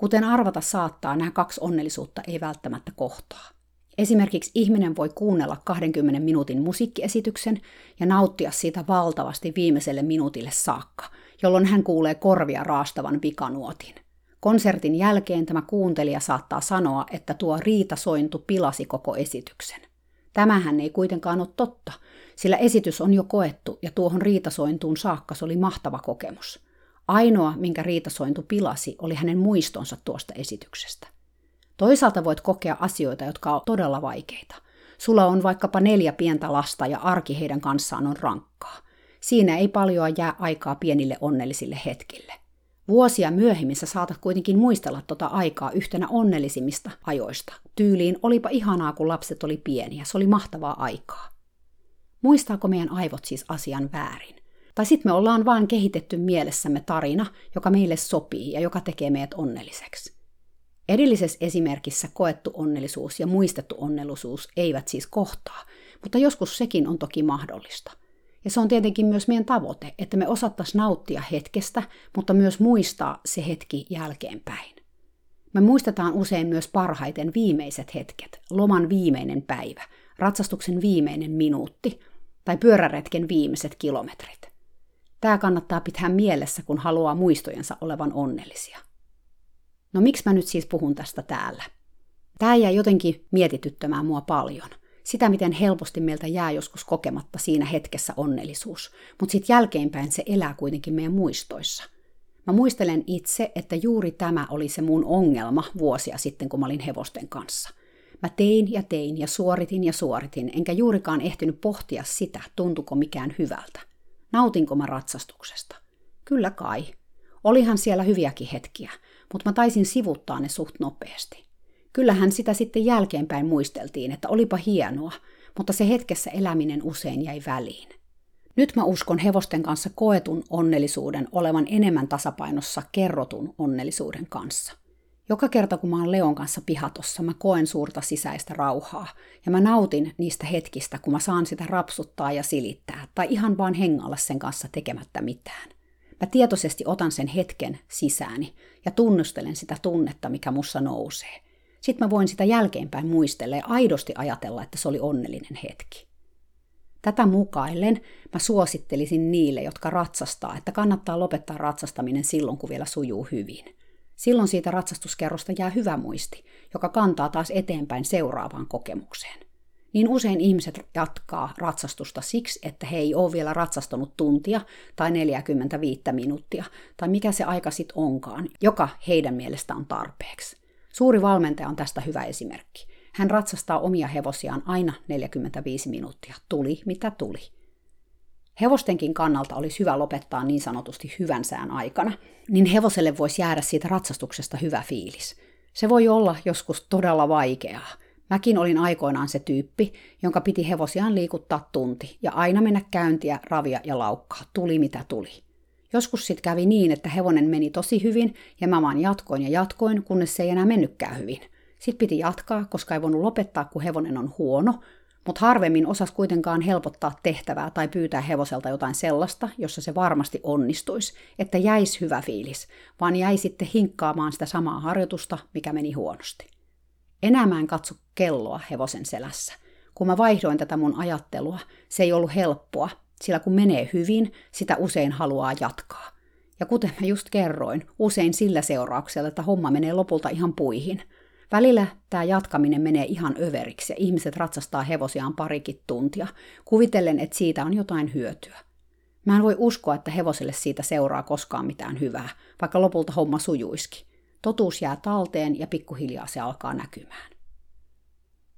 Kuten arvata saattaa, nämä kaksi onnellisuutta ei välttämättä kohtaa. Esimerkiksi ihminen voi kuunnella 20 minuutin musiikkiesityksen ja nauttia siitä valtavasti viimeiselle minuutille saakka, jolloin hän kuulee korvia raastavan pikanuotin. Konsertin jälkeen tämä kuuntelija saattaa sanoa, että tuo riitasointu pilasi koko esityksen. Tämähän ei kuitenkaan ole totta, sillä esitys on jo koettu ja tuohon riitasointuun saakka se oli mahtava kokemus. Ainoa, minkä riitasointu pilasi, oli hänen muistonsa tuosta esityksestä. Toisaalta voit kokea asioita, jotka on todella vaikeita. Sulla on vaikkapa neljä pientä lasta ja arki heidän kanssaan on rankkaa. Siinä ei paljon jää aikaa pienille onnellisille hetkille. Vuosia myöhemmin sä saatat kuitenkin muistella tota aikaa yhtenä onnellisimmista ajoista. Tyyliin olipa ihanaa, kun lapset oli pieniä, se oli mahtavaa aikaa. Muistaako meidän aivot siis asian väärin? Tai sitten me ollaan vaan kehitetty mielessämme tarina, joka meille sopii ja joka tekee meidät onnelliseksi. Edellisessä esimerkissä koettu onnellisuus ja muistettu onnellisuus eivät siis kohtaa, mutta joskus sekin on toki mahdollista. Ja se on tietenkin myös meidän tavoite, että me osattaisiin nauttia hetkestä, mutta myös muistaa se hetki jälkeenpäin. Me muistetaan usein myös parhaiten viimeiset hetket, loman viimeinen päivä, ratsastuksen viimeinen minuutti tai pyöräretken viimeiset kilometrit. Tämä kannattaa pitää mielessä, kun haluaa muistojensa olevan onnellisia. No miksi mä nyt siis puhun tästä täällä? Tämä jää jotenkin mietityttämään mua paljon. Sitä, miten helposti meiltä jää joskus kokematta siinä hetkessä onnellisuus, mutta sitten jälkeenpäin se elää kuitenkin meidän muistoissa. Mä muistelen itse, että juuri tämä oli se mun ongelma vuosia sitten, kun mä olin hevosten kanssa. Mä tein ja tein ja suoritin ja suoritin, enkä juurikaan ehtinyt pohtia sitä, tuntuko mikään hyvältä. Nautinko mä ratsastuksesta? Kyllä kai. Olihan siellä hyviäkin hetkiä, mutta mä taisin sivuttaa ne suht nopeasti. Kyllähän sitä sitten jälkeenpäin muisteltiin, että olipa hienoa, mutta se hetkessä eläminen usein jäi väliin. Nyt mä uskon hevosten kanssa koetun onnellisuuden olevan enemmän tasapainossa kerrotun onnellisuuden kanssa. Joka kerta kun mä oon Leon kanssa pihatossa, mä koen suurta sisäistä rauhaa ja mä nautin niistä hetkistä, kun mä saan sitä rapsuttaa ja silittää tai ihan vaan hengalla sen kanssa tekemättä mitään. Mä tietoisesti otan sen hetken sisääni ja tunnustelen sitä tunnetta, mikä mussa nousee. Sitten mä voin sitä jälkeenpäin muistella ja aidosti ajatella, että se oli onnellinen hetki. Tätä mukaillen mä suosittelisin niille, jotka ratsastaa, että kannattaa lopettaa ratsastaminen silloin, kun vielä sujuu hyvin. Silloin siitä ratsastuskerrosta jää hyvä muisti, joka kantaa taas eteenpäin seuraavaan kokemukseen. Niin usein ihmiset jatkaa ratsastusta siksi, että he ei ole vielä ratsastanut tuntia tai 45 minuuttia, tai mikä se aika sitten onkaan, joka heidän mielestä on tarpeeksi. Suuri valmentaja on tästä hyvä esimerkki. Hän ratsastaa omia hevosiaan aina 45 minuuttia, tuli mitä tuli. Hevostenkin kannalta olisi hyvä lopettaa niin sanotusti hyvän sään aikana, niin hevoselle voisi jäädä siitä ratsastuksesta hyvä fiilis. Se voi olla joskus todella vaikeaa. Mäkin olin aikoinaan se tyyppi, jonka piti hevosiaan liikuttaa tunti ja aina mennä käyntiä, ravia ja laukkaa, tuli mitä tuli. Joskus sitten kävi niin, että hevonen meni tosi hyvin ja mä vaan jatkoin ja jatkoin, kunnes se ei enää mennytkään hyvin. Sitten piti jatkaa, koska ei voinut lopettaa, kun hevonen on huono, mutta harvemmin osas kuitenkaan helpottaa tehtävää tai pyytää hevoselta jotain sellaista, jossa se varmasti onnistuisi, että jäisi hyvä fiilis, vaan jäi sitten hinkkaamaan sitä samaa harjoitusta, mikä meni huonosti. Enää mä en katso kelloa hevosen selässä. Kun mä vaihdoin tätä mun ajattelua, se ei ollut helppoa, sillä kun menee hyvin, sitä usein haluaa jatkaa. Ja kuten mä just kerroin, usein sillä seurauksella, että homma menee lopulta ihan puihin. Välillä tämä jatkaminen menee ihan överiksi ja ihmiset ratsastaa hevosiaan parikin tuntia, kuvitellen, että siitä on jotain hyötyä. Mä en voi uskoa, että hevoselle siitä seuraa koskaan mitään hyvää, vaikka lopulta homma sujuiski. Totuus jää talteen ja pikkuhiljaa se alkaa näkymään.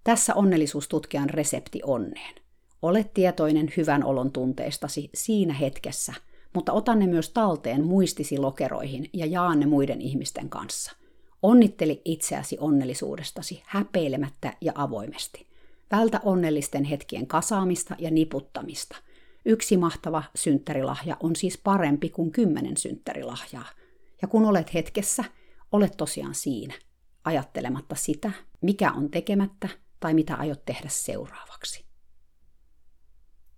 Tässä onnellisuustutkijan resepti onneen. Ole tietoinen hyvän olon tunteistasi siinä hetkessä, mutta ota ne myös talteen muistisi lokeroihin ja jaa ne muiden ihmisten kanssa. Onnitteli itseäsi onnellisuudestasi häpeilemättä ja avoimesti. Vältä onnellisten hetkien kasaamista ja niputtamista. Yksi mahtava synttärilahja on siis parempi kuin kymmenen synttärilahjaa. Ja kun olet hetkessä, olet tosiaan siinä, ajattelematta sitä, mikä on tekemättä tai mitä aiot tehdä seuraavaksi.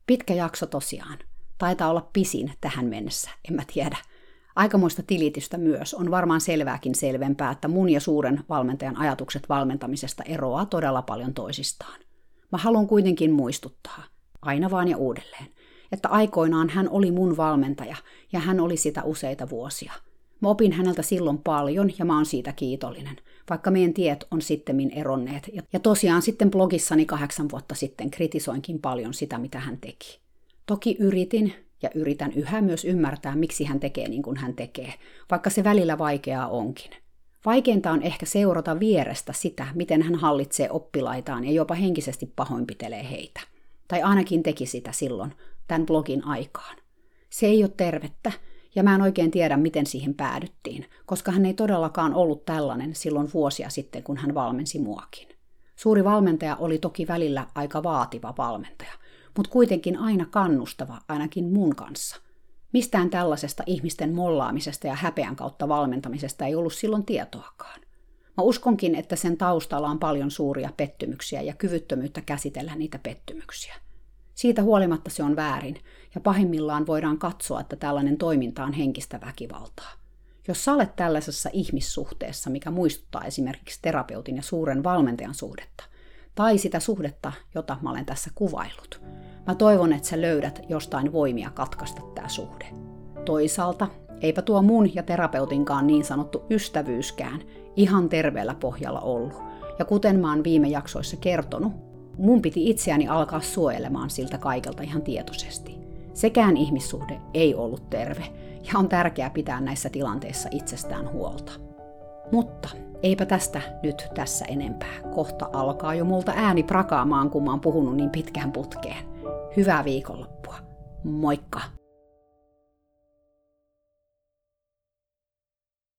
Pitkä jakso tosiaan. Taitaa olla pisin tähän mennessä, en mä tiedä. Aikamoista tilitystä myös. On varmaan selvääkin selvempää, että mun ja suuren valmentajan ajatukset valmentamisesta eroaa todella paljon toisistaan. Mä haluan kuitenkin muistuttaa, aina vaan ja uudelleen, että aikoinaan hän oli mun valmentaja ja hän oli sitä useita vuosia. Mä opin häneltä silloin paljon ja mä oon siitä kiitollinen, vaikka meidän tiet on sittemmin eronneet. Ja tosiaan sitten blogissani kahdeksan vuotta sitten kritisoinkin paljon sitä, mitä hän teki. Toki yritin ja yritän yhä myös ymmärtää, miksi hän tekee niin kuin hän tekee, vaikka se välillä vaikeaa onkin. Vaikeinta on ehkä seurata vierestä sitä, miten hän hallitsee oppilaitaan ja jopa henkisesti pahoinpitelee heitä. Tai ainakin teki sitä silloin, tämän blogin aikaan. Se ei ole tervettä, ja mä en oikein tiedä, miten siihen päädyttiin, koska hän ei todellakaan ollut tällainen silloin vuosia sitten, kun hän valmensi muakin. Suuri valmentaja oli toki välillä aika vaativa valmentaja, mutta kuitenkin aina kannustava, ainakin mun kanssa. Mistään tällaisesta ihmisten mollaamisesta ja häpeän kautta valmentamisesta ei ollut silloin tietoakaan. Mä uskonkin, että sen taustalla on paljon suuria pettymyksiä ja kyvyttömyyttä käsitellä niitä pettymyksiä. Siitä huolimatta se on väärin, ja pahimmillaan voidaan katsoa, että tällainen toiminta on henkistä väkivaltaa. Jos sä olet tällaisessa ihmissuhteessa, mikä muistuttaa esimerkiksi terapeutin ja suuren valmentajan suhdetta, tai sitä suhdetta, jota mä olen tässä kuvailut, mä toivon, että sä löydät jostain voimia katkaista tämä suhde. Toisaalta, eipä tuo mun ja terapeutinkaan niin sanottu ystävyyskään ihan terveellä pohjalla ollut. Ja kuten mä oon viime jaksoissa kertonut, mun piti itseäni alkaa suojelemaan siltä kaikelta ihan tietoisesti. Sekään ihmissuhde ei ollut terve, ja on tärkeää pitää näissä tilanteissa itsestään huolta. Mutta eipä tästä nyt tässä enempää. Kohta alkaa jo multa ääni prakaamaan, kun mä oon puhunut niin pitkään putkeen. Hyvää viikonloppua. Moikka!